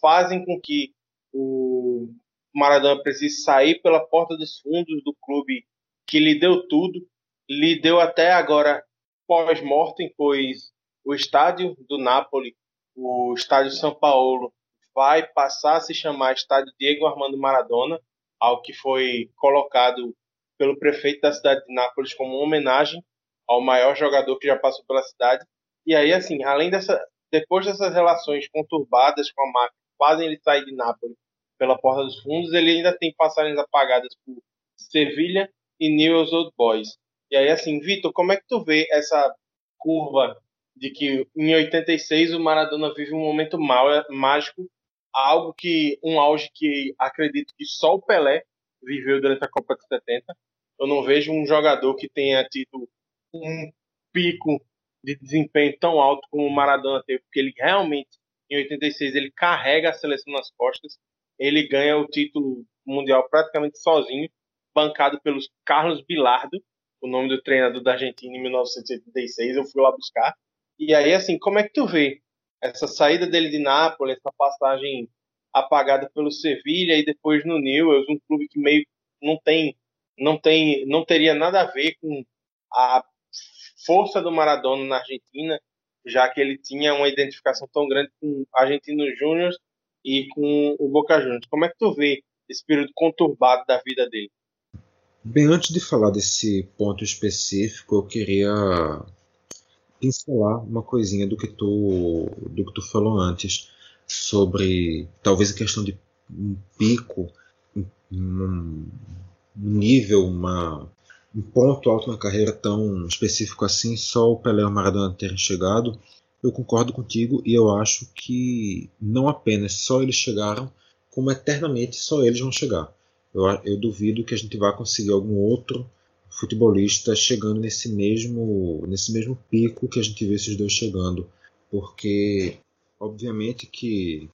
fazem com que o Maradona precise sair pela porta dos fundos do clube que lhe deu tudo, lhe deu até agora pós-mortem, pois o estádio do Napoli, o estádio São Paulo, vai passar a se chamar Estádio Diego Armando Maradona, ao que foi colocado pelo prefeito da cidade de Nápoles como homenagem ao maior jogador que já passou pela cidade. E aí, assim, além dessa, depois dessas relações conturbadas com a máfia, fazem ele sair de Nápoles pela porta dos fundos, ele ainda tem passagens apagadas por Sevilha e Newell's Old Boys. E aí, assim, Vitor, como é que tu vê essa curva de que em 86 o Maradona vive um momento mágico, algo que um auge que acredito que só o Pelé viveu durante a Copa de 70. Eu não vejo um jogador que tenha tido um pico de desempenho tão alto como o Maradona teve, porque ele realmente em 86 ele carrega a seleção nas costas, ele ganha o título mundial praticamente sozinho, bancado pelos Carlos Bilardo, o nome do treinador da Argentina em 1986, eu fui lá buscar. E aí, assim, como é que tu vê essa saída dele de Nápoles, essa passagem apagada pelo Sevilha e depois no Newell's, um clube que meio não tem, não tem, não teria nada a ver com a força do Maradona na Argentina, já que ele tinha uma identificação tão grande com Argentinos Júnior e com o Boca Juniors. Como é que tu vê esse período conturbado da vida dele? Bem, antes de falar desse ponto específico, eu queria pincelar uma coisinha do que tu, do que tu falou antes sobre talvez a questão de um pico, um nível, uma, um ponto alto na carreira tão específico assim, só o Pelé e o Maradona terem chegado. Eu concordo contigo e eu acho que não apenas só eles chegaram, como eternamente só eles vão chegar. Eu, eu duvido que a gente vá conseguir algum outro futebolista chegando nesse mesmo, nesse mesmo pico que a gente vê esses dois chegando. Porque, obviamente, que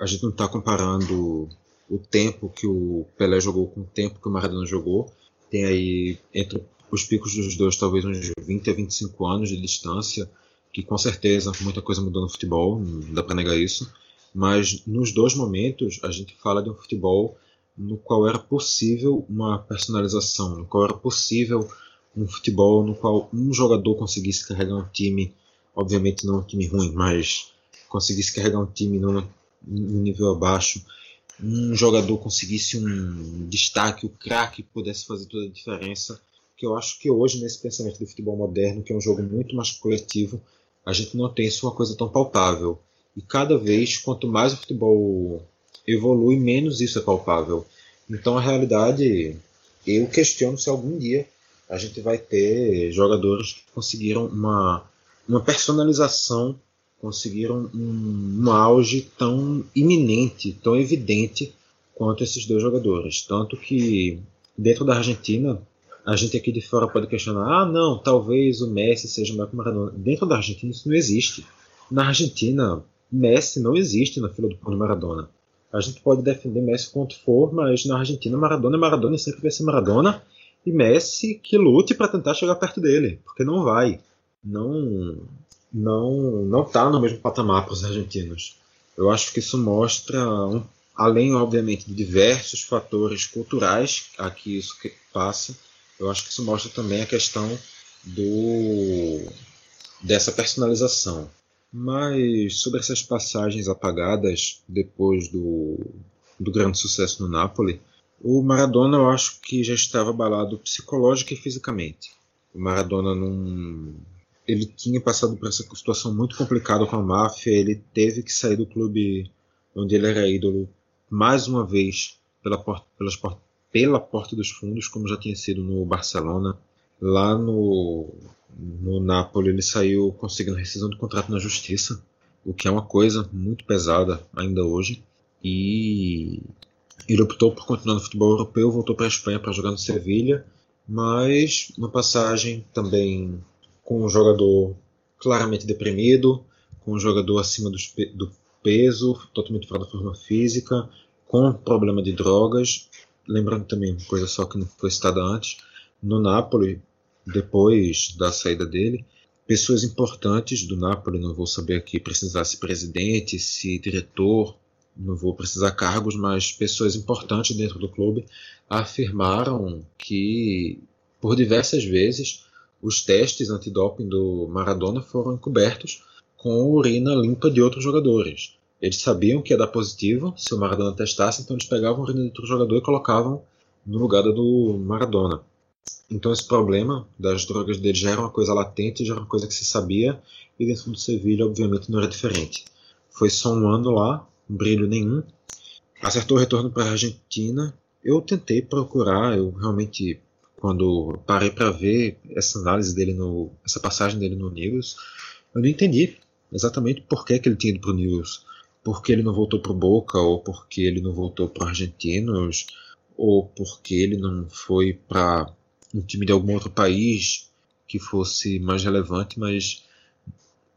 a gente não está comparando o tempo que o Pelé jogou com o tempo que o Maradona jogou. Tem aí, entre os picos dos dois, talvez uns 20 a 25 anos de distância, que com certeza muita coisa mudou no futebol, não dá para negar isso. Mas nos dois momentos, a gente fala de um futebol no qual era possível uma personalização, no qual era possível um futebol no qual um jogador conseguisse carregar um time, obviamente não um time ruim, mas conseguisse carregar um time num, nível abaixo, um jogador conseguisse um destaque, o craque pudesse fazer toda a diferença. Que eu acho que hoje, nesse pensamento do futebol moderno, que é um jogo muito mais coletivo, a gente não tem isso uma coisa tão palpável. E cada vez, quanto mais o futebol evolui, menos isso é palpável. Então, a realidade, eu questiono se algum dia a gente vai ter jogadores que conseguiram uma, uma personalização, conseguiram um, um auge tão iminente, tão evidente quanto esses dois jogadores. Tanto que, dentro da Argentina, a gente aqui de fora pode questionar: ah, não, talvez o Messi seja melhor que o Maradona. Dentro da Argentina isso não existe. Na Argentina, Messi não existe na fila do Maradona. A gente pode defender Messi quanto for, mas na Argentina Maradona é Maradona e sempre vai ser Maradona. E Messi que lute para tentar chegar perto dele, porque não vai. Não não não tá no mesmo patamar para os argentinos. Eu acho que isso mostra, um, além obviamente de diversos fatores culturais a que isso passa, eu acho que isso mostra também a questão do dessa personalização. Mas sobre essas passagens apagadas depois do, do grande sucesso no Napoli, o Maradona eu acho que já estava abalado psicológica e fisicamente. O Maradona não. Ele tinha passado por essa situação muito complicada com a máfia, ele teve que sair do clube onde ele era ídolo mais uma vez pela porta, pelas pela porta dos fundos, como já tinha sido no Barcelona. Lá no, no Napoli ele saiu conseguindo rescisão de contrato na justiça, o que é uma coisa muito pesada ainda hoje. E ele optou por continuar no futebol europeu, voltou para a Espanha para jogar no Sevilha, mas uma passagem também com um jogador claramente deprimido, com um jogador acima do, do peso, totalmente fora da forma física, com problema de drogas. Lembrando também, coisa só que não foi citada antes, no Napoli, depois da saída dele, pessoas importantes do Napoli, não vou saber aqui precisar se presidente, se diretor, não vou precisar cargos, mas pessoas importantes dentro do clube afirmaram que por diversas vezes os testes antidoping do Maradona foram encobertos com urina limpa de outros jogadores. Eles sabiam que ia dar positivo se o Maradona testasse, então eles pegavam a urina de outro jogador e colocavam no lugar do Maradona. Então esse problema das drogas dele já era uma coisa latente, já era uma coisa que se sabia, e dentro do Sevilha, obviamente, não era diferente. Foi só um ano lá, brilho nenhum. Acertou o retorno para a Argentina. Eu tentei procurar, eu realmente, quando parei para ver essa análise dele, no, essa passagem dele no News, eu não entendi exatamente por que, que ele tinha ido para o News. Porque ele não voltou para o Boca, ou porque ele não voltou para Argentinos, ou porque ele não foi para um time de algum outro país que fosse mais relevante, mas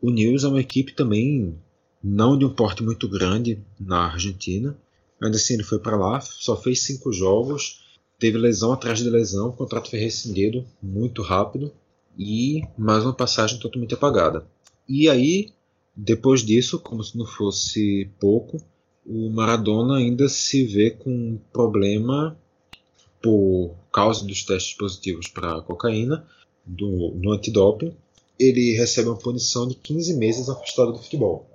o News é uma equipe também não de um porte muito grande na Argentina. Ainda assim, ele foi para lá, só fez cinco jogos, teve lesão atrás de lesão, o contrato foi rescindido muito rápido e mais uma passagem totalmente apagada. E aí, depois disso, como se não fosse pouco, o Maradona ainda se vê com um problema por causa dos testes positivos para cocaína do, no antidoping. Ele recebe uma punição de 15 meses afastado do futebol.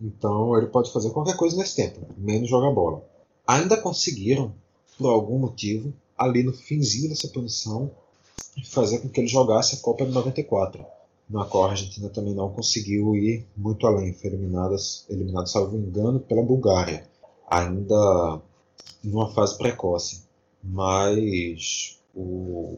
Então ele pode fazer qualquer coisa nesse tempo, menos jogar bola. Ainda conseguiram, por algum motivo, ali no finzinho dessa punição, fazer com que ele jogasse a Copa de 94, na qual a Argentina também não conseguiu ir muito além. Foi eliminada, eliminado, salvo engano, pela Bulgária, ainda numa fase precoce. Mas o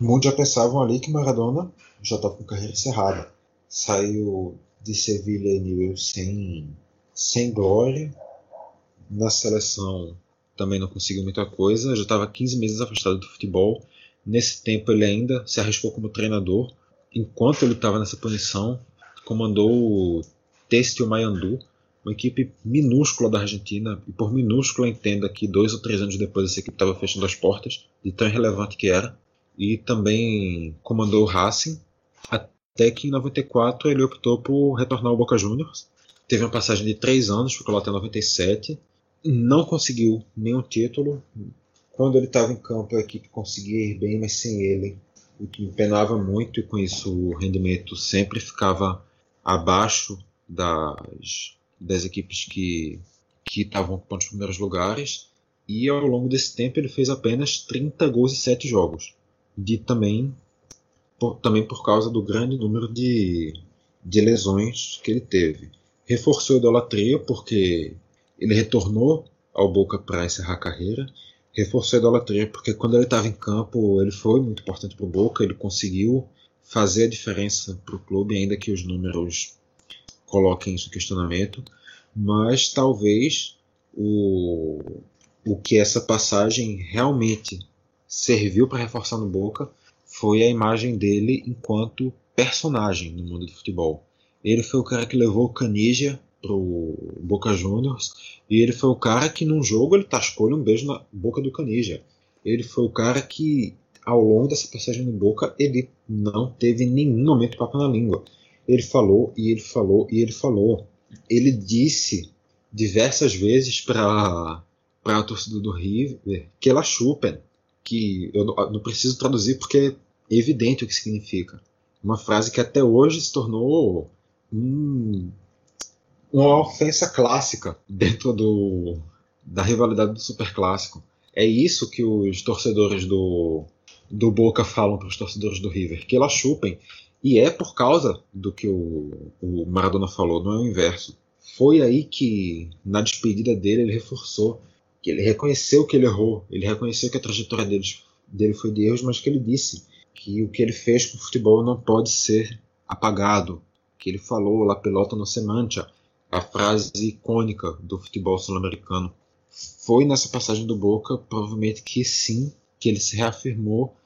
muitos já pensavam ali que Maradona já estava com carreira encerrada. Saiu de Sevilha e Newell's sem, sem glória. Na seleção também não conseguiu muita coisa, já estava 15 meses afastado do futebol. Nesse tempo ele ainda se arriscou como treinador. Enquanto ele estava nessa posição, comandou o Têxtil Mayandu, uma equipe minúscula da Argentina, e por minúscula entenda que dois ou três anos depois essa equipe estava fechando as portas, de tão irrelevante que era. E também comandou o Racing, até que em 94 ele optou por retornar ao Boca Juniors. Teve uma passagem de três anos, ficou lá até 97. Não conseguiu nenhum título. Quando ele estava em campo, a equipe conseguia ir bem, mas sem ele, o que penava muito, e com isso o rendimento sempre ficava abaixo das, das equipes que que estavam ocupando os primeiros lugares. E ao longo desse tempo ele fez apenas 30 gols e 7 jogos. De também por, também por causa do grande número de, de lesões que ele teve. Reforçou a idolatria porque ele retornou ao Boca para encerrar a carreira. Reforçou a idolatria porque quando ele estava em campo ele foi muito importante para o Boca, ele conseguiu fazer a diferença para o clube, ainda que os números coloquem isso em questionamento. Mas talvez o, o que essa passagem realmente serviu para reforçar no Boca foi a imagem dele enquanto personagem no mundo do futebol. Ele foi o cara que levou o Canija pro Boca Juniors e ele foi o cara que num jogo ele tascou um beijo na boca do Canija. Ele foi o cara que ao longo dessa passagem no Boca ele não teve nenhum momento de papo na língua. Ele falou e ele falou e ele falou. Ele disse diversas vezes para para a torcida do River que ela chupem, que eu não preciso traduzir porque é evidente o que significa. Uma frase que até hoje se tornou um, uma ofensa clássica dentro do, da rivalidade do Superclássico. É isso que os torcedores do, do Boca falam para os torcedores do River, que elas chupem. E é por causa do que o, o Maradona falou, não é o inverso. Foi aí que, na despedida dele, ele reforçou que ele reconheceu que ele errou, ele reconheceu que a trajetória dele, dele foi de erros, mas que ele disse que o que ele fez com o futebol não pode ser apagado, que ele falou lá pelota no se a frase icônica do futebol sul-americano. Foi nessa passagem do Boca, provavelmente que sim, que ele se reafirmou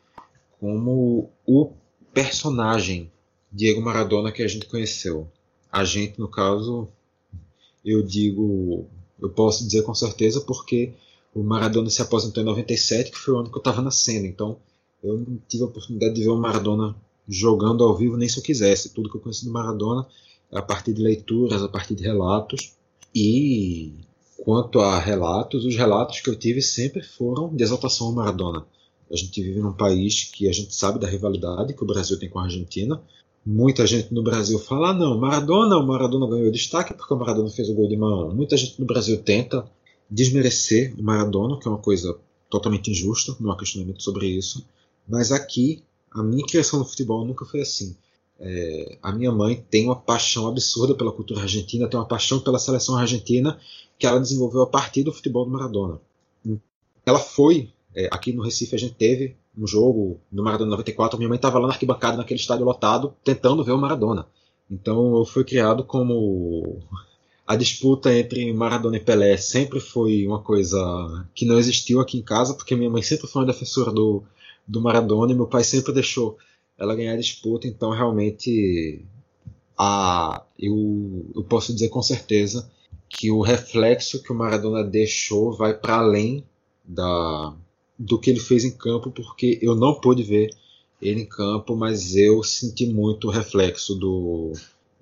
como o personagem Diego Maradona que a gente conheceu. A gente, no caso, eu digo, eu posso dizer com certeza porque o Maradona se aposentou em 97, que foi o ano que eu estava nascendo. Então, eu não tive a oportunidade de ver o Maradona jogando ao vivo nem se eu quisesse. Tudo que eu conheci do Maradona a partir de leituras, a partir de relatos. E quanto a relatos, os relatos que eu tive sempre foram de exaltação ao Maradona. A gente vive num país que a gente sabe da rivalidade que o Brasil tem com a Argentina. Muita gente no Brasil fala: ah, não, Maradona, o Maradona ganhou destaque porque o Maradona fez o gol de mão. Muita gente no Brasil tenta desmerecer o Maradona, que é uma coisa totalmente injusta, não há questionamento sobre isso. Mas aqui, a minha criação no futebol nunca foi assim. É, a minha mãe tem uma paixão absurda pela cultura argentina, tem uma paixão pela seleção argentina que ela desenvolveu a partir do futebol do Maradona. Ela foi, é, aqui no Recife a gente teve um jogo no Maradona 94, minha mãe estava lá na arquibancada, naquele estádio lotado, tentando ver o Maradona. Então eu fui criado como a disputa entre Maradona e Pelé sempre foi uma coisa que não existiu aqui em casa, porque minha mãe sempre foi uma defensora do, do Maradona e meu pai sempre deixou ela ganhar a disputa, então realmente a, eu, eu posso dizer com certeza que o reflexo que o Maradona deixou vai para além da, do que ele fez em campo, porque eu não pude ver ele em campo, mas eu senti muito o reflexo do,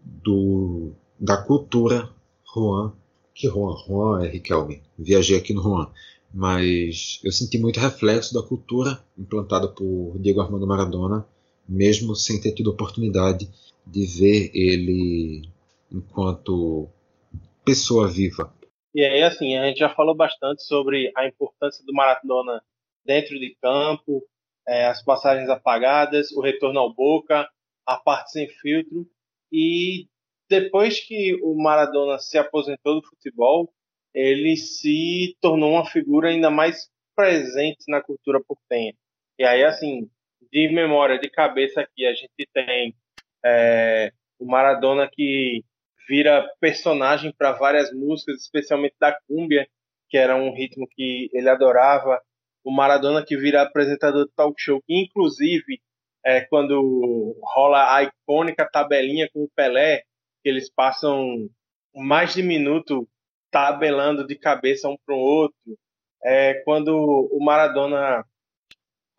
do da cultura Juan, que Juan, Juan é Riquelme, viajei aqui no Juan, mas eu senti muito reflexo da cultura implantada por Diego Armando Maradona, mesmo sem ter tido oportunidade de ver ele enquanto pessoa viva. E aí, assim, a gente já falou bastante sobre a importância do Maradona dentro de campo, é, as passagens apagadas, o retorno ao Boca, a parte sem filtro. E depois que o Maradona se aposentou do futebol, ele se tornou uma figura ainda mais presente na cultura portenha. E aí, assim, de memória, de cabeça aqui, a gente tem é, o Maradona que vira personagem para várias músicas, especialmente da cúmbia, que era um ritmo que ele adorava. O Maradona que vira apresentador de talk show, que inclusive é, quando rola a icônica tabelinha com o Pelé, que eles passam mais de minuto tabelando de cabeça um para o outro. É, quando o Maradona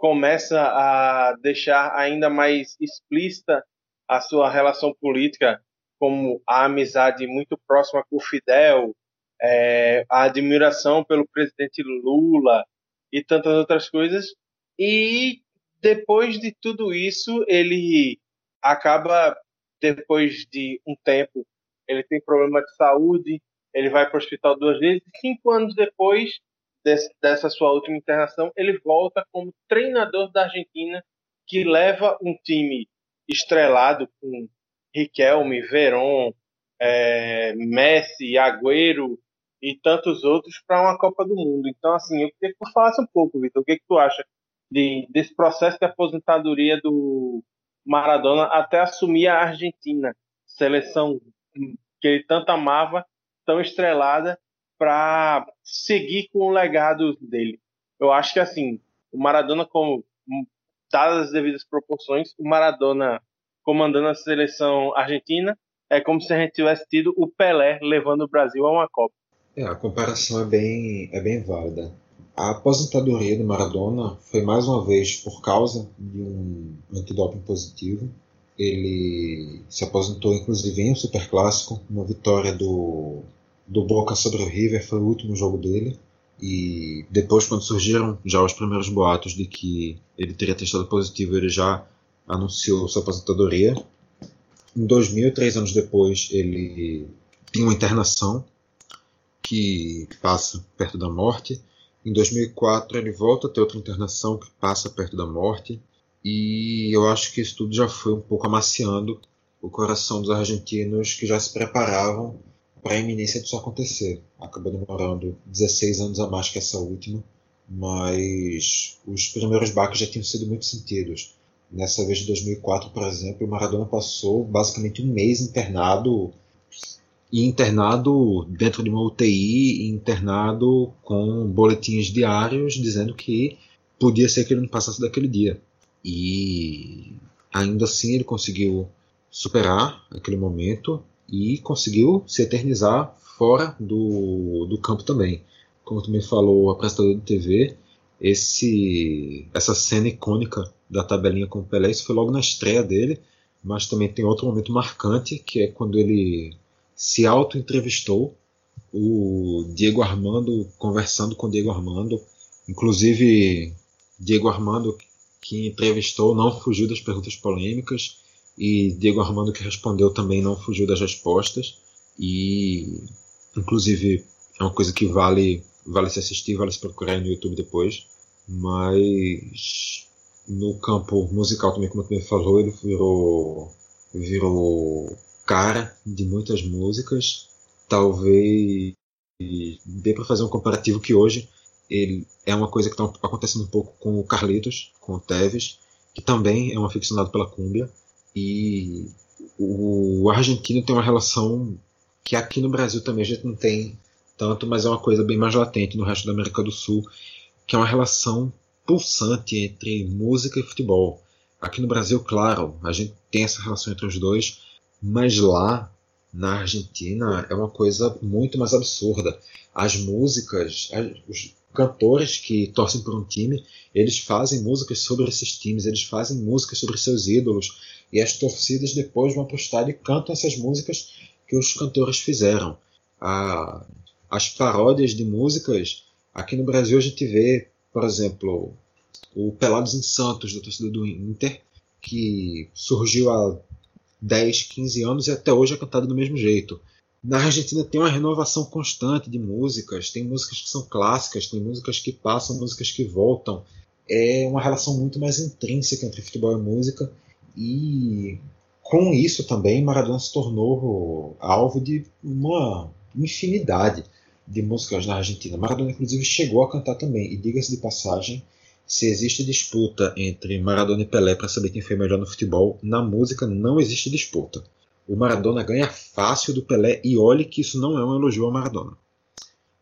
começa a deixar ainda mais explícita a sua relação política, como a amizade muito próxima com o Fidel, é, a admiração pelo presidente Lula e tantas outras coisas. E depois de tudo isso, ele acaba, depois de um tempo, ele tem problema de saúde, ele vai para o hospital duas vezes, cinco anos depois desse, dessa sua última internação, ele volta como treinador da Argentina, que leva um time estrelado com Riquelme, Veron, é, Messi, Agüero e tantos outros para uma Copa do Mundo. Então, assim, eu queria que tu falasse um pouco, Vitor, o que, que tu acha de, desse processo de aposentadoria do Maradona até assumir a Argentina, seleção que ele tanto amava, tão estrelada, para seguir com o legado dele. Eu acho que assim, o Maradona, como dadas as devidas proporções, o Maradona comandando a seleção argentina é como se a gente tivesse tido o Pelé levando o Brasil a uma Copa. É, a comparação é bem, é bem válida. A aposentadoria do Maradona foi mais uma vez por causa de um antidoping positivo. Ele se aposentou inclusive em um superclássico, uma vitória do do Boca sobre o River foi o último jogo dele. E depois, quando surgiram já os primeiros boatos de que ele teria testado positivo, ele já anunciou sua aposentadoria. Em 2000, três anos depois, ele tem uma internação que passa perto da morte. Em 2004, ele volta a ter outra internação que passa perto da morte. E eu acho que isso tudo já foi um pouco amaciando o coração dos argentinos que já se preparavam para a iminência disso acontecer. Acabou demorando 16 anos a mais que essa última, mas os primeiros baques já tinham sido muito sentidos. Nessa vez de 2004, por exemplo, o Maradona passou basicamente um mês internado e internado dentro de uma UTI, internado com boletins diários dizendo que podia ser que ele não passasse daquele dia. E ainda assim ele conseguiu superar aquele momento e conseguiu se eternizar fora do, do campo também. Como também falou o apresentador de TV, esse, essa cena icônica da tabelinha com o Pelé, isso foi logo na estreia dele, mas também tem outro momento marcante, que é quando ele se auto-entrevistou, o Diego Armando conversando com o Diego Armando, inclusive Diego Armando que entrevistou não fugiu das perguntas polêmicas e Diego Armando que respondeu também não fugiu das respostas. E inclusive é uma coisa que vale vale se assistir, vale se procurar no YouTube depois, mas no campo musical também como também falou, ele virou virou cara de muitas músicas, talvez dê para fazer um comparativo que hoje ele é uma coisa que está acontecendo um pouco com o Carlitos, com o Teves, que também é um aficionado pela cúmbia e o argentino tem uma relação que aqui no Brasil também a gente não tem tanto, mas é uma coisa bem mais latente no resto da América do Sul, que é uma relação pulsante entre música e futebol. Aqui no Brasil, claro, a gente tem essa relação entre os dois, mas lá na Argentina é uma coisa muito mais absurda. As músicas, os cantores que torcem por um time, eles fazem músicas sobre esses times, eles fazem músicas sobre seus ídolos, e as torcidas depois vão para e cantam essas músicas que os cantores fizeram. A, as paródias de músicas, aqui no Brasil a gente vê, por exemplo, o Pelados em Santos, da torcida do Inter, que surgiu há 10, 15 anos e até hoje é cantado do mesmo jeito. Na Argentina tem uma renovação constante de músicas, tem músicas que são clássicas, tem músicas que passam, músicas que voltam. É uma relação muito mais intrínseca entre futebol e música e com isso também Maradona se tornou alvo de uma infinidade de músicas na Argentina. Maradona inclusive chegou a cantar também e diga-se de passagem, se existe disputa entre Maradona e Pelé para saber quem foi melhor no futebol, na música não existe disputa. O Maradona ganha fácil do Pelé e olhe que isso não é um elogio ao Maradona.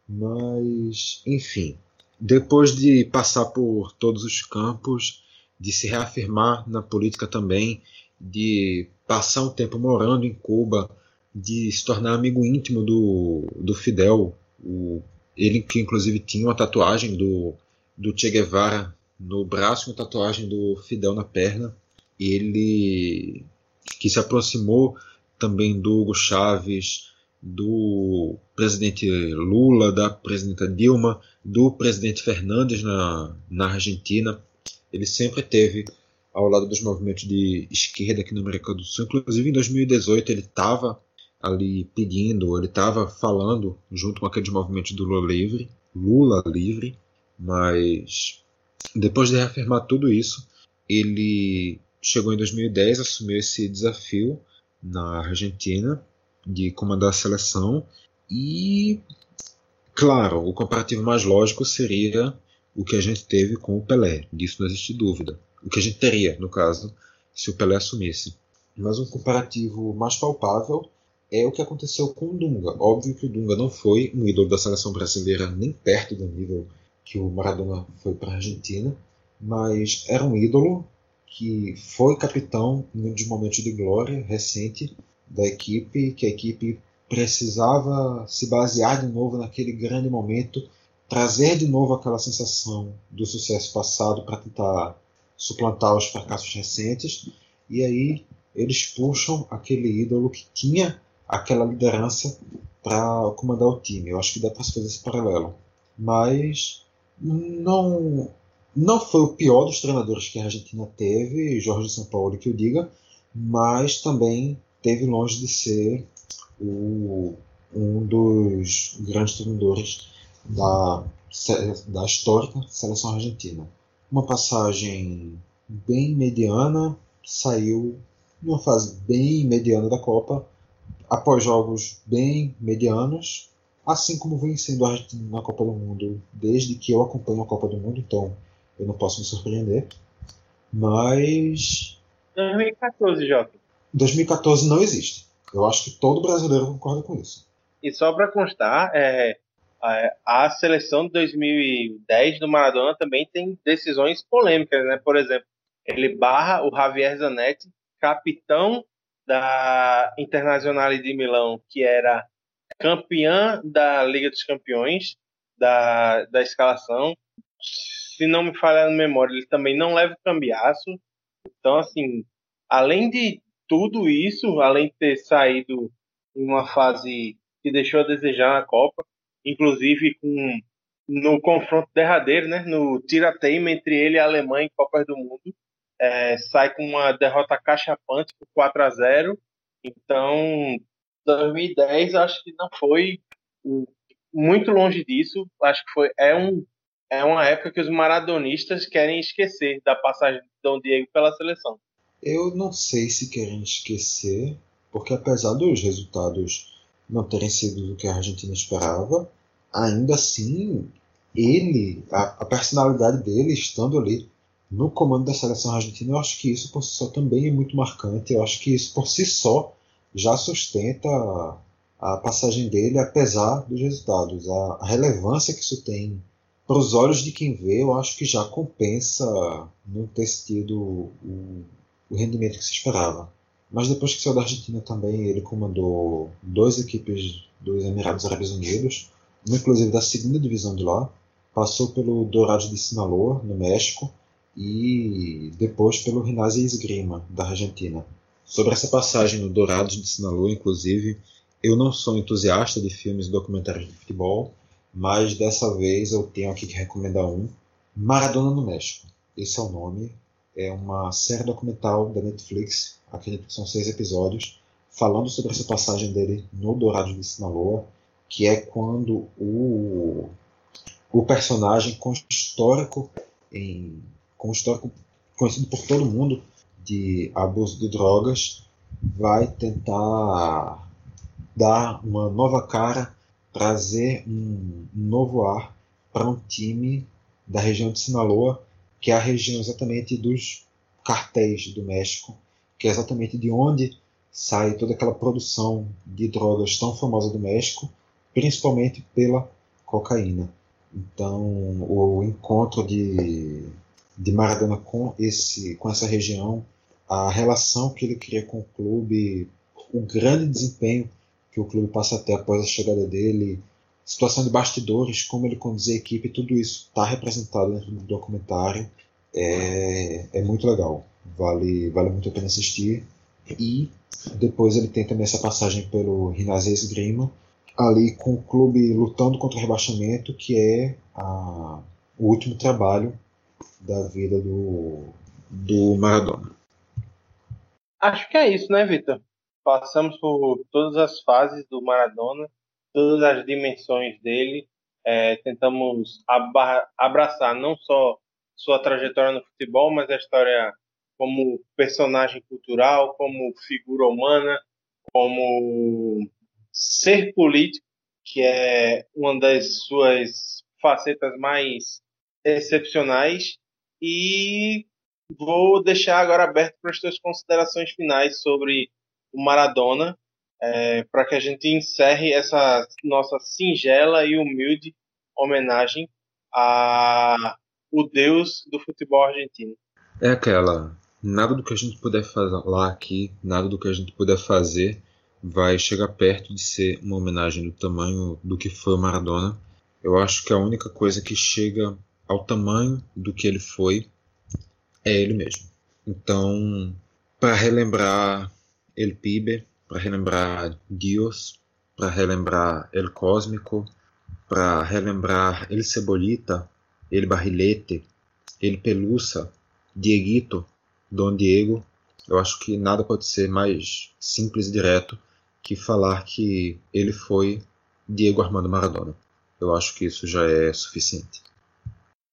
Mas, enfim, depois de passar por todos os campos, de se reafirmar na política também, de passar um tempo morando em Cuba, de se tornar amigo íntimo do, do Fidel, o, ele que inclusive tinha uma tatuagem do, do Che Guevara no braço, uma tatuagem do Fidel na perna. Ele que se aproximou também do Hugo Chávez, do presidente Lula, da presidenta Dilma, do presidente Fernandes na, na Argentina. Ele sempre teve ao lado dos movimentos de esquerda aqui na América do Sul. Inclusive em 2018 ele estava ali pedindo, ele estava falando junto com aqueles movimentos do Lula livre, Lula livre, mas depois de reafirmar tudo isso, ele chegou em 2010, assumiu esse desafio na Argentina de comandar a seleção e, claro, o comparativo mais lógico seria o que a gente teve com o Pelé, disso não existe dúvida. O que a gente teria, no caso, se o Pelé assumisse. Mas um comparativo mais palpável é o que aconteceu com o Dunga. Óbvio que o Dunga não foi um ídolo da seleção brasileira nem perto do nível que o Maradona foi para a Argentina, mas era um ídolo que foi capitão em um dos momentos de glória recente da equipe, que a equipe precisava se basear de novo naquele grande momento, trazer de novo aquela sensação do sucesso passado para tentar suplantar os fracassos recentes, e aí eles puxam aquele ídolo que tinha aquela liderança para comandar o time. Eu acho que dá para fazer esse paralelo. Mas não não foi o pior dos treinadores que a Argentina teve, Jorge São Paulo que eu diga, mas também teve longe de ser o, um dos grandes treinadores da, da histórica seleção argentina. Uma passagem bem mediana, saiu numa fase bem mediana da Copa, após jogos bem medianos, assim como vem sendo a Argentina na Copa do Mundo desde que eu acompanho a Copa do Mundo, então eu não posso me surpreender. Mas 2014, Jota. 2014 não existe. Eu acho que todo brasileiro concorda com isso. E só para constar, é, a, a seleção de 2010 do Maradona também tem decisões polêmicas, né? Por exemplo, ele barra o Javier Zanetti, capitão da Internazionale de Milão, que era campeã da Liga dos Campeões da, da escalação. Se não me falha a memória, ele também não leva o cambiaço. Então, assim, além de tudo isso, além de ter saído em uma fase que deixou a desejar na Copa, inclusive com no confronto derradeiro, né, no tirateima entre ele e a Alemanha em Copas do Mundo, é, sai com uma derrota cachapante por 4 a 0. Então, 2010 acho que não foi muito longe disso. Acho que foi é um é uma época que os maradonistas querem esquecer da passagem de Dom Diego pela seleção. Eu não sei se querem esquecer, porque apesar dos resultados não terem sido o que a Argentina esperava, ainda assim ele, a, a personalidade dele estando ali no comando da seleção argentina, eu acho que isso por si só também é muito marcante. Eu acho que isso por si só já sustenta a passagem dele, apesar dos resultados. A, relevância que isso tem para os olhos de quem vê, eu acho que já compensa não ter tido o, o rendimento que se esperava. Mas depois que saiu da Argentina também, ele comandou duas equipes dos Emirados Árabes Unidos, uma inclusive da segunda divisão de lá, passou pelo Dourados de Sinaloa, no México, e depois pelo Rinazzi Esgrima, da Argentina. Sobre essa passagem no Dourados de Sinaloa, inclusive, eu não sou entusiasta de filmes e documentários de futebol, mas dessa vez eu tenho aqui que recomendar um, Maradona no México. Esse é o nome. É uma série documental da Netflix, acredito que são seis episódios, falando sobre essa passagem dele no Dourados de Sinaloa, que é quando o, o personagem com histórico em com histórico conhecido por todo mundo de abuso de drogas, vai tentar dar uma nova cara, trazer um, novo ar para um time da região de Sinaloa, que é a região exatamente dos cartéis do México, que é exatamente de onde sai toda aquela produção de drogas tão famosa do México, principalmente pela cocaína. Então, o encontro de de Maradona com esse com essa região, a relação que ele cria com o clube, o grande desempenho que o clube passa até após a chegada dele, situação de bastidores, como ele conduzia a equipe, tudo isso está representado dentro do documentário. É, é muito legal, vale, vale muito a pena assistir. E depois ele tem também essa passagem pelo Rinazes Grima, ali com o clube lutando contra o rebaixamento, que é a, o último trabalho da vida do, do Maradona. Acho que é isso, né, Vitor? Passamos por todas as fases do Maradona, todas as dimensões dele, é, tentamos abraçar não só sua trajetória no futebol, mas a história como personagem cultural, como figura humana, como ser político, que é uma das suas facetas mais excepcionais e vou deixar agora aberto para as suas considerações finais sobre o Maradona, é, para que a gente encerre essa nossa singela e humilde homenagem a o deus do futebol argentino. É aquela, nada do que a gente puder falar aqui, nada do que a gente puder fazer vai chegar perto de ser uma homenagem do tamanho do que foi o Maradona. Eu acho que a única coisa que chega ao tamanho do que ele foi, é ele mesmo. Então, para relembrar El Pibe, para relembrar Dios, para relembrar El Cósmico, para relembrar El Cebolita, El Barrilete, El Pelusa, Dieguito, Dom Diego, eu acho que nada pode ser mais simples e direto que falar que ele foi Diego Armando Maradona. Eu acho que isso já é suficiente.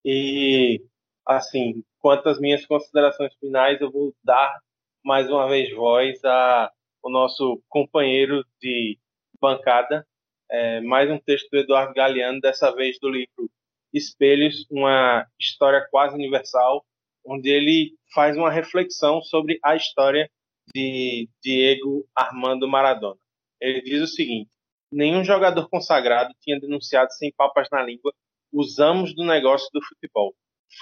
E, assim, quanto às minhas considerações finais, eu vou dar mais uma vez voz a o nosso companheiro de bancada. É, mais um texto do Eduardo Galeano, dessa vez do livro Espelhos, uma história quase universal, onde ele faz uma reflexão sobre a história de Diego Armando Maradona. Ele diz o seguinte: nenhum jogador consagrado tinha denunciado sem papas na língua os amos do negócio do futebol.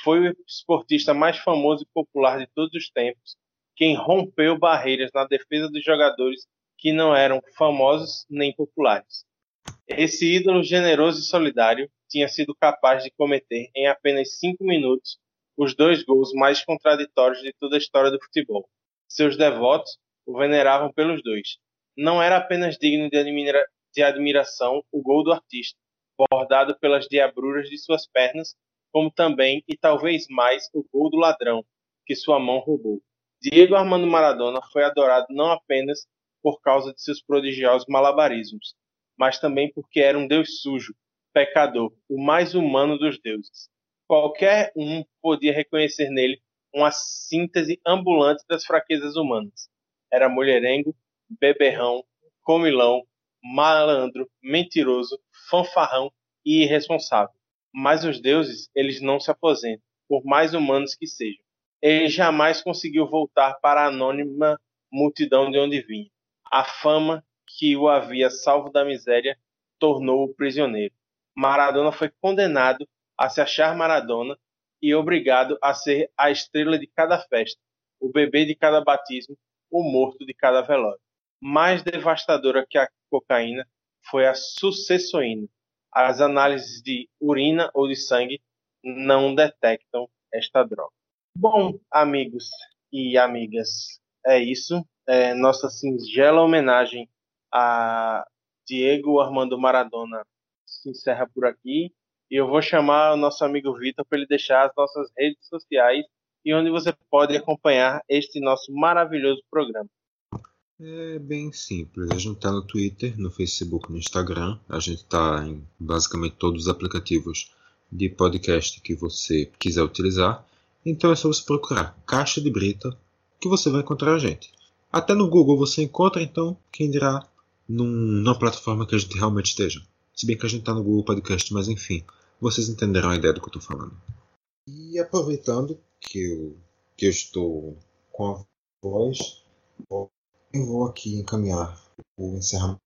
Foi o esportista mais famoso e popular de todos os tempos, quem rompeu barreiras na defesa dos jogadores que não eram famosos nem populares. Esse ídolo generoso e solidário tinha sido capaz de cometer em apenas cinco minutos os dois gols mais contraditórios de toda a história do futebol. Seus devotos o veneravam pelos dois. Não era apenas digno de, admira de admiração o gol do artista, bordado pelas diabruras de suas pernas, como também e talvez mais o gol do ladrão, que sua mão roubou. Diego Armando Maradona foi adorado não apenas por causa de seus prodigiosos malabarismos, mas também porque era um deus sujo, pecador, o mais humano dos deuses. Qualquer um podia reconhecer nele uma síntese ambulante das fraquezas humanas. Era mulherengo, beberrão, comilão, malandro, mentiroso, fanfarrão e irresponsável. Mas os deuses, eles não se aposentam, por mais humanos que sejam. Ele jamais conseguiu voltar para a anônima multidão de onde vinha. A fama que o havia salvo da miséria tornou-o prisioneiro. Maradona foi condenado a se achar Maradona e obrigado a ser a estrela de cada festa, o bebê de cada batismo, o morto de cada velório. Mais devastadora que a cocaína foi a sucessoína. As análises de urina ou de sangue não detectam esta droga. Bom, amigos e amigas, é isso. É nossa singela homenagem a Diego Armando Maradona se encerra por aqui. E eu vou chamar o nosso amigo Vitor para ele deixar as nossas redes sociais e onde você pode acompanhar este nosso maravilhoso programa. É bem simples. A gente está no Twitter, no Facebook, no Instagram. A gente está em basicamente todos os aplicativos de podcast que você quiser utilizar. Então é só você procurar Caixa de Brita que você vai encontrar a gente. Até no Google você encontra, então, quem dirá num, numa plataforma que a gente realmente esteja. Se bem que a gente está no Google Podcast, mas enfim, vocês entenderão a ideia do que eu estou falando. E aproveitando que eu, que eu estou com a voz, eu vou aqui encaminhar o encerramento.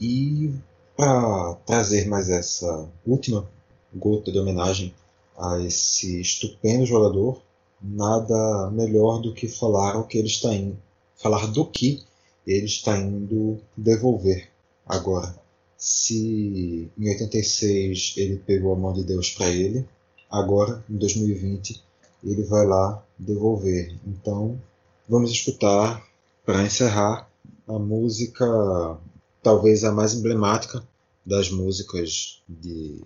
E para trazer mais essa última gota de homenagem a esse estupendo jogador, nada melhor do que falar o que ele está indo, falar do que ele está indo devolver agora. Se em 86 ele pegou a mão de Deus para ele, agora em 2020 ele vai lá devolver. Então vamos escutar para encerrar a música talvez a mais emblemática das músicas de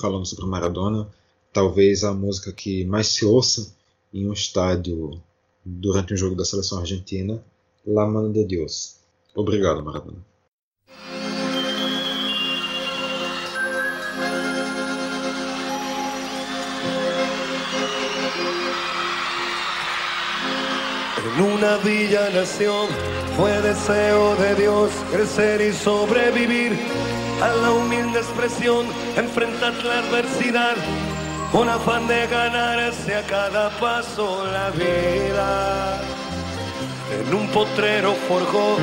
falando sobre Maradona, talvez a música que mais se ouça em um estádio durante um jogo da seleção argentina, La Mano de Dios. Obrigado, Maradona. En una villa nación fue deseo de Dios crecer y sobrevivir a la humilde expresión, enfrentar la adversidad con afán de ganarse a cada paso la vida. En un potrero forjó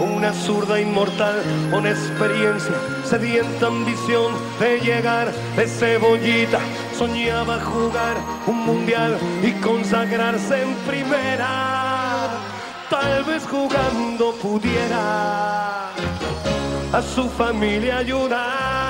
una zurda inmortal con experiencia, sedienta ambición de llegar de cebollita. Soñaba jugar un mundial y consagrarse en primera. Tal vez jugando pudiera a su familia ayudar.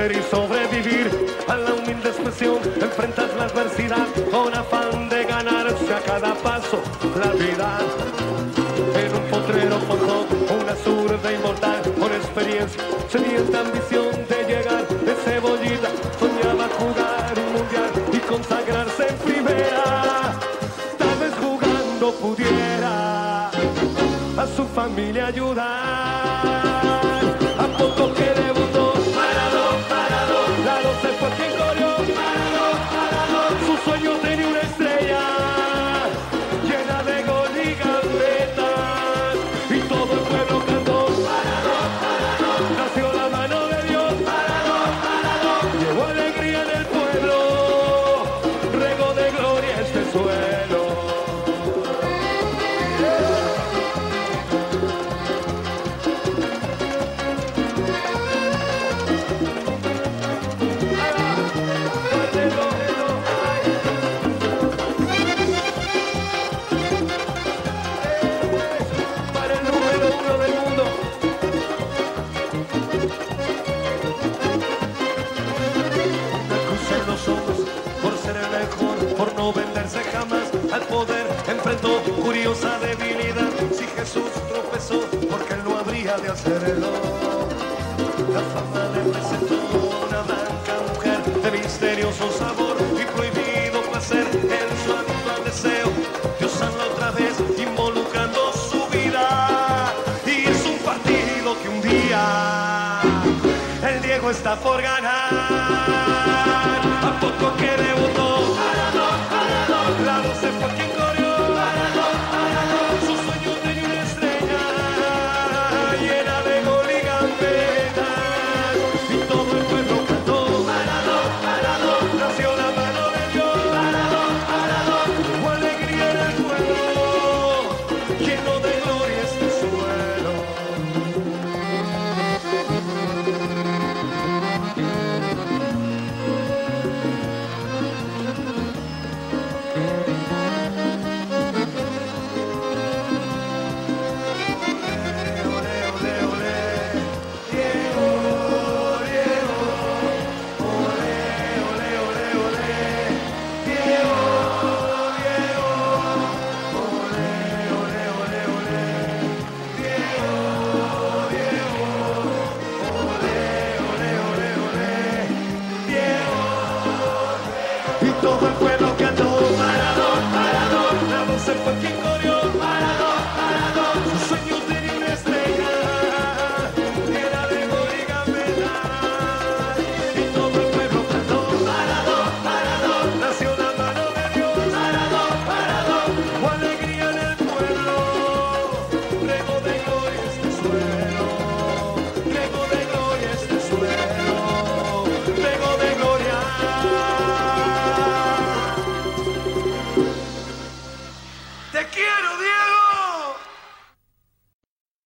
Y sobrevivir a la humilde expresión, enfrentas la adversidad con afán de ganarse a cada paso la vida. En un potrero forjó una zurda inmortal con experiencia, sedienta ambición de llegar de cebollita. Soñaba jugar un mundial y consagrarse en primera. Tal vez jugando pudiera a su familia ayudar. La fama le presentó una blanca mujer de misterioso sabor